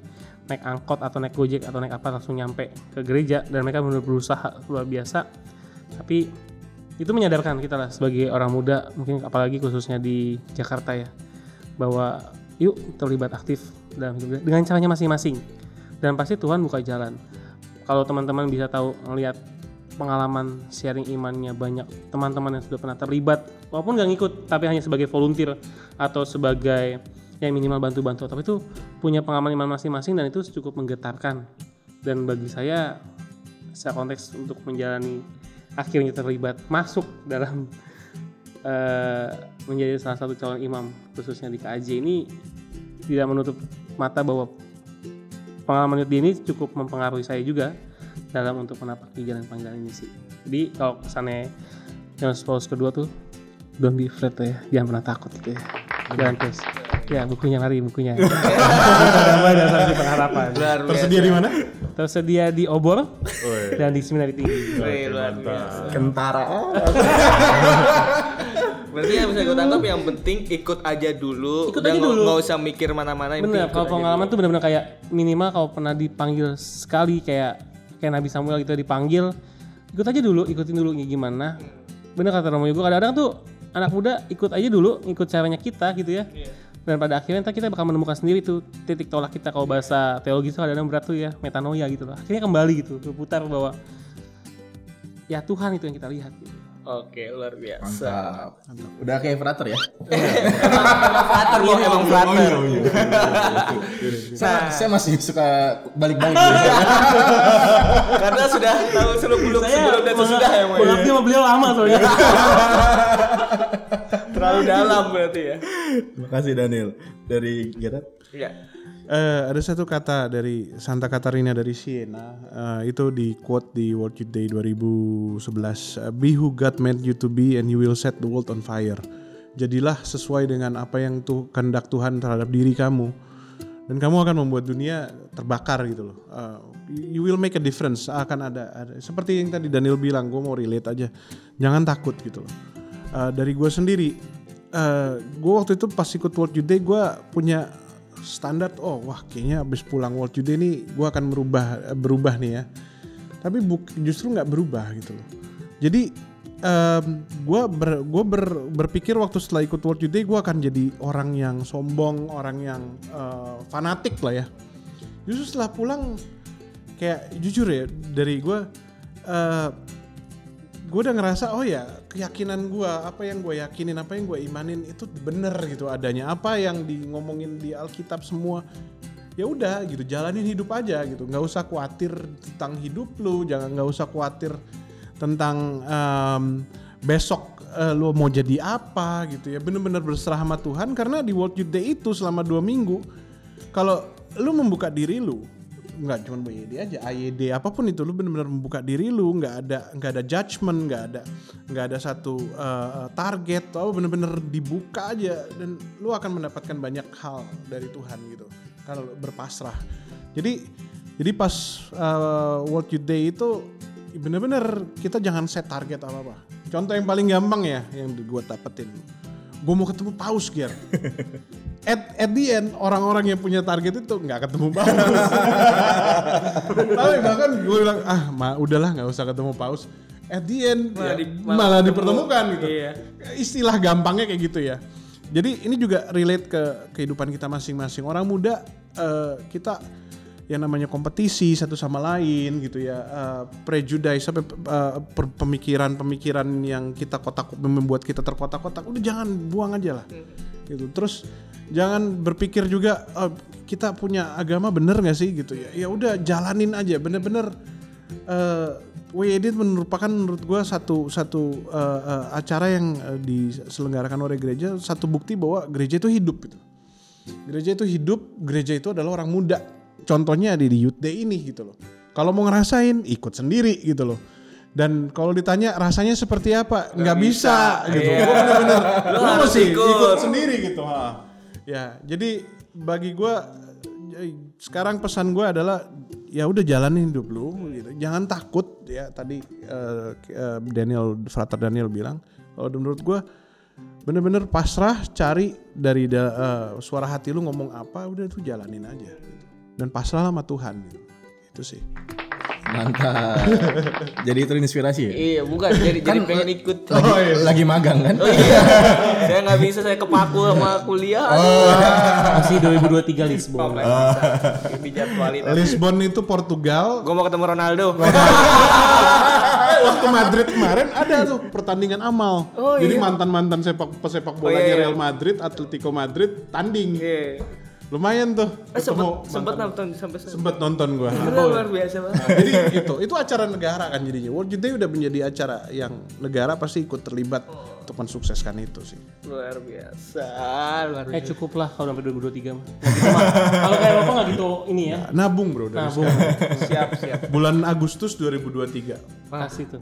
naik angkot atau naik gojek atau naik apa langsung nyampe ke gereja dan mereka benar berusaha luar biasa. Tapi itu menyadarkan kita lah sebagai orang muda mungkin apalagi khususnya di Jakarta ya bahwa yuk terlibat aktif dalam hidup dengan caranya masing-masing. Dan pasti Tuhan buka jalan. Kalau teman-teman bisa tahu melihat pengalaman sharing imannya banyak teman-teman yang sudah pernah terlibat walaupun nggak ngikut tapi hanya sebagai volunteer atau sebagai yang minimal bantu-bantu. Tapi itu punya pengalaman iman masing-masing dan itu cukup menggetarkan. Dan bagi saya secara konteks untuk menjalani akhirnya terlibat masuk dalam eh, menjadi salah satu calon imam khususnya di KAJ ini tidak menutup mata bahwa pengalaman Yudi ini cukup mempengaruhi saya juga dalam untuk menapaki jalan panggilan ini sih. Jadi kalau kesannya Johannes Paulus kedua tuh don't be afraid ya, jangan pernah takut gitu ya. Jalan terus. Ya bukunya mari bukunya. Damai dan Saksi Pengharapan. Luar. Tersedia di mana? Tersedia di Obor dan di Seminari Tinggi. Wih, luar biasa. Kentara. (laughs) Berarti yang bisa gue tangkap yang penting ikut aja dulu. Ikut Udah aja dulu. nggak usah mikir mana-mana. Bener, kalau pengalaman tuh bener-bener kayak minimal kalau pernah dipanggil sekali kayak kayak Nabi Samuel gitu dipanggil, ikut aja dulu, ikutin dulu gimana. Bener kata Romo Yogo, kadang-kadang tuh anak muda ikut aja dulu, ikut caranya kita gitu ya. dan pada akhirnya ntar kita bakal menemukan sendiri tuh titik tolak kita kalau bahasa teologi itu kadang berat tuh ya metanoia gitu loh akhirnya kembali gitu berputar bahwa ya Tuhan itu yang kita lihat gitu. Oke, luar biasa. Mantap. Udah kayak frater ya? Flutter (laughs) ya, emang flutter. saya, saya masih suka balik-balik. (laughs) Karena sudah tahu seluk beluk sebelum dan sesudah ya, Moy. Mengabdi sama beliau lama soalnya. (laughs) Terlalu dalam berarti ya. Terima kasih Daniel dari Gerard. Iya. Eh, ada satu kata dari Santa Catarina dari Siena eh, itu di quote di World Youth Day 2011 eh, Be who God made you to be and you will set the world on fire. Jadilah sesuai dengan apa yang tuh kehendak Tuhan terhadap diri kamu. Dan kamu akan membuat dunia terbakar gitu loh. Eh, you will make a difference. Akan ada, ada seperti yang tadi Daniel bilang gue mau relate aja. Jangan takut gitu loh. Eh, dari gue sendiri eh gue waktu itu pas ikut World Youth Day gue punya standar oh wah kayaknya abis pulang World Youth Day ini gue akan berubah berubah nih ya. Tapi buk, justru nggak berubah gitu loh. Jadi gue ber, gua ber- berpikir waktu setelah ikut World Youth Day gue akan jadi orang yang sombong orang yang eh, fanatik lah ya. Justru setelah pulang kayak jujur ya dari gue eh gue udah ngerasa oh ya keyakinan gue apa yang gue yakinin apa yang gue imanin itu bener gitu adanya. Apa yang di ngomongin di Alkitab semua ya udah gitu jalanin hidup aja gitu. Nggak usah khawatir tentang hidup lu jangan nggak usah khawatir tentang em, besok eh, lu mau jadi apa gitu ya. Bener-bener berserah sama Tuhan karena di World Youth Day itu selama dua minggu kalau lu membuka diri lu nggak cuma BYD aja AYD apa pun itu lu benar-benar membuka diri lu nggak ada nggak ada judgement nggak ada nggak ada satu uh, target oh bener-bener dibuka aja dan lu akan mendapatkan banyak hal dari Tuhan gitu kalau berpasrah. Jadi jadi pas uh, World Youth Day itu bener-bener kita jangan set target apa apa contoh yang paling gampang ya yang gue dapetin gue mau ketemu paus Gier at, at the end orang-orang yang punya target itu nggak ketemu paus. (laughs) Tapi bahkan gue bilang ah ma, udahlah nggak usah ketemu paus. At the end Malah ya, di- malah, malah ketemu. dipertemukan gitu. Iya. istilah gampangnya kayak gitu ya. Jadi ini juga relate ke kehidupan kita masing-masing. Orang muda eh, kita yang namanya kompetisi satu sama lain gitu ya eh, prejudice sampai eh, per- pemikiran-pemikiran yang kita kotak membuat kita terkotak-kotak udah jangan buang aja lah. Gitu. Terus jangan berpikir juga "Oh, kita punya agama bener nggak sih gitu ya? Ya udah jalanin aja. Bener-bener eh WYD merupakan menurut gue satu satu eh, eh, acara yang eh, diselenggarakan oleh gereja satu bukti bahwa gereja itu hidup gitu. Gereja itu hidup gereja itu adalah orang muda contohnya di di Youth Day ini gitu loh kalau mau ngerasain ikut sendiri gitu loh dan kalau ditanya rasanya seperti apa nggak bisa, gitu Iya. Bener-bener (laughs) Lu harus ikut. ikut sendiri gitu ha. ya jadi bagi gue sekarang pesan gue adalah ya udah jalanin hidup lu gitu jangan takut ya tadi eh, eh, Daniel Frater Daniel bilang kalau menurut gue bener-bener pasrah cari dari da- eh, suara hati lu ngomong apa udah tuh jalanin aja gitu. Dan pasrah sama Tuhan gitu. itu sih Mantap. (laughs) Jadi terinspirasi ya? Iya, bukan jadi jadi pengen ikut. Lagi, lagi magang kan? Oh iya. saya nggak bisa saya kepaku sama kuliah. Masih 2023 Lisbon. Dijadwalin. Lisbon itu Portugal Gue mau ketemu Ronaldo. (laughs) waktu Madrid kemarin ada tuh pertandingan amal. Oh, Jadi iya. mantan-mantan sepak pesepak Oh, bolanya iya, iya. Real Madrid, Atletico Madrid tanding. Iya. Lumayan tuh. Eh, sempet ketemu sempet nonton sampai sempet nonton gua. Luar biasa banget. Nah, jadi itu itu acara negara kan jadinya. World Youth Day udah menjadi acara yang negara pasti ikut terlibat untuk mensukseskan itu sih. Luar biasa, luar Eh biasa. cukup lah kalau sampai 2023 mah. Gitu mah. Kalau kayak Bapak nggak gitu ini ya. Nabung bro dari Nah, Bu, Siap, siap. bulan Agustus 2023. kasih tuh.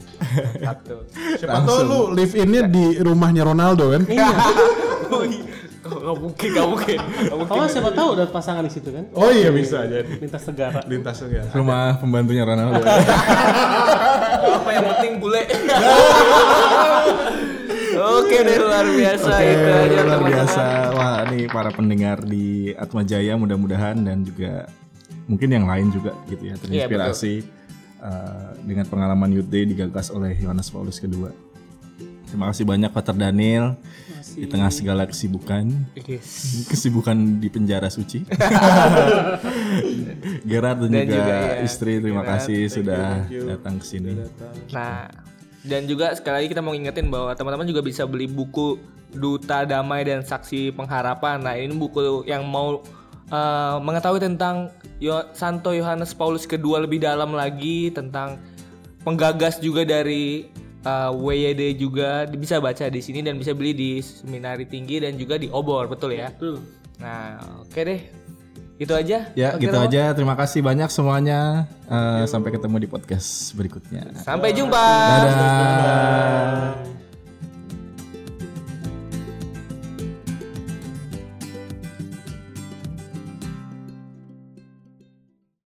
Satu. Siapa tahu lu live innya di rumahnya Ronaldo kan? Iya. (laughs) Iya. Nggak mungkin, nggak mungkin. Nggak mungkin. Oh siapa tahu ada pasangan di situ kan? Oh iya bisa jadi. Lintas negara. Lintas negara. Rumah pembantunya Ronaldo. (laughs) Apa yang penting bule. (laughs) Oke deh luar biasa Oke, itu aja luar biasa. Wah, nih para pendengar di Atma Jaya mudah-mudahan dan juga mungkin yang lain juga gitu ya terinspirasi eh, dengan pengalaman Youth Day digagas oleh Yohanes Paulus kedua. Terima kasih banyak Pater Daniel di tengah segala kesibukan. Yes. (laughs) Kesibukan di penjara suci. (laughs) Gerard dan, Dan juga, juga, ya, istri terima Gerard, kasih sudah datang ke sini. Nah, dan juga sekali lagi kita mau ngingetin bahwa teman-teman juga bisa beli buku Duta Damai dan Saksi Pengharapan. Nah, ini buku yang mau uh, mengetahui tentang Yo- Santo Yohanes Paulus II lebih dalam lagi tentang penggagas juga dari uh, WYD juga bisa baca di sini dan bisa beli di Seminari Tinggi dan juga di Obor, betul ya? Betul. Nah, oke deh. Itu aja. Ya, gitu aja. Terima kasih banyak semuanya. Eh, sampai ketemu di podcast berikutnya. Sampai jumpa. Dadah.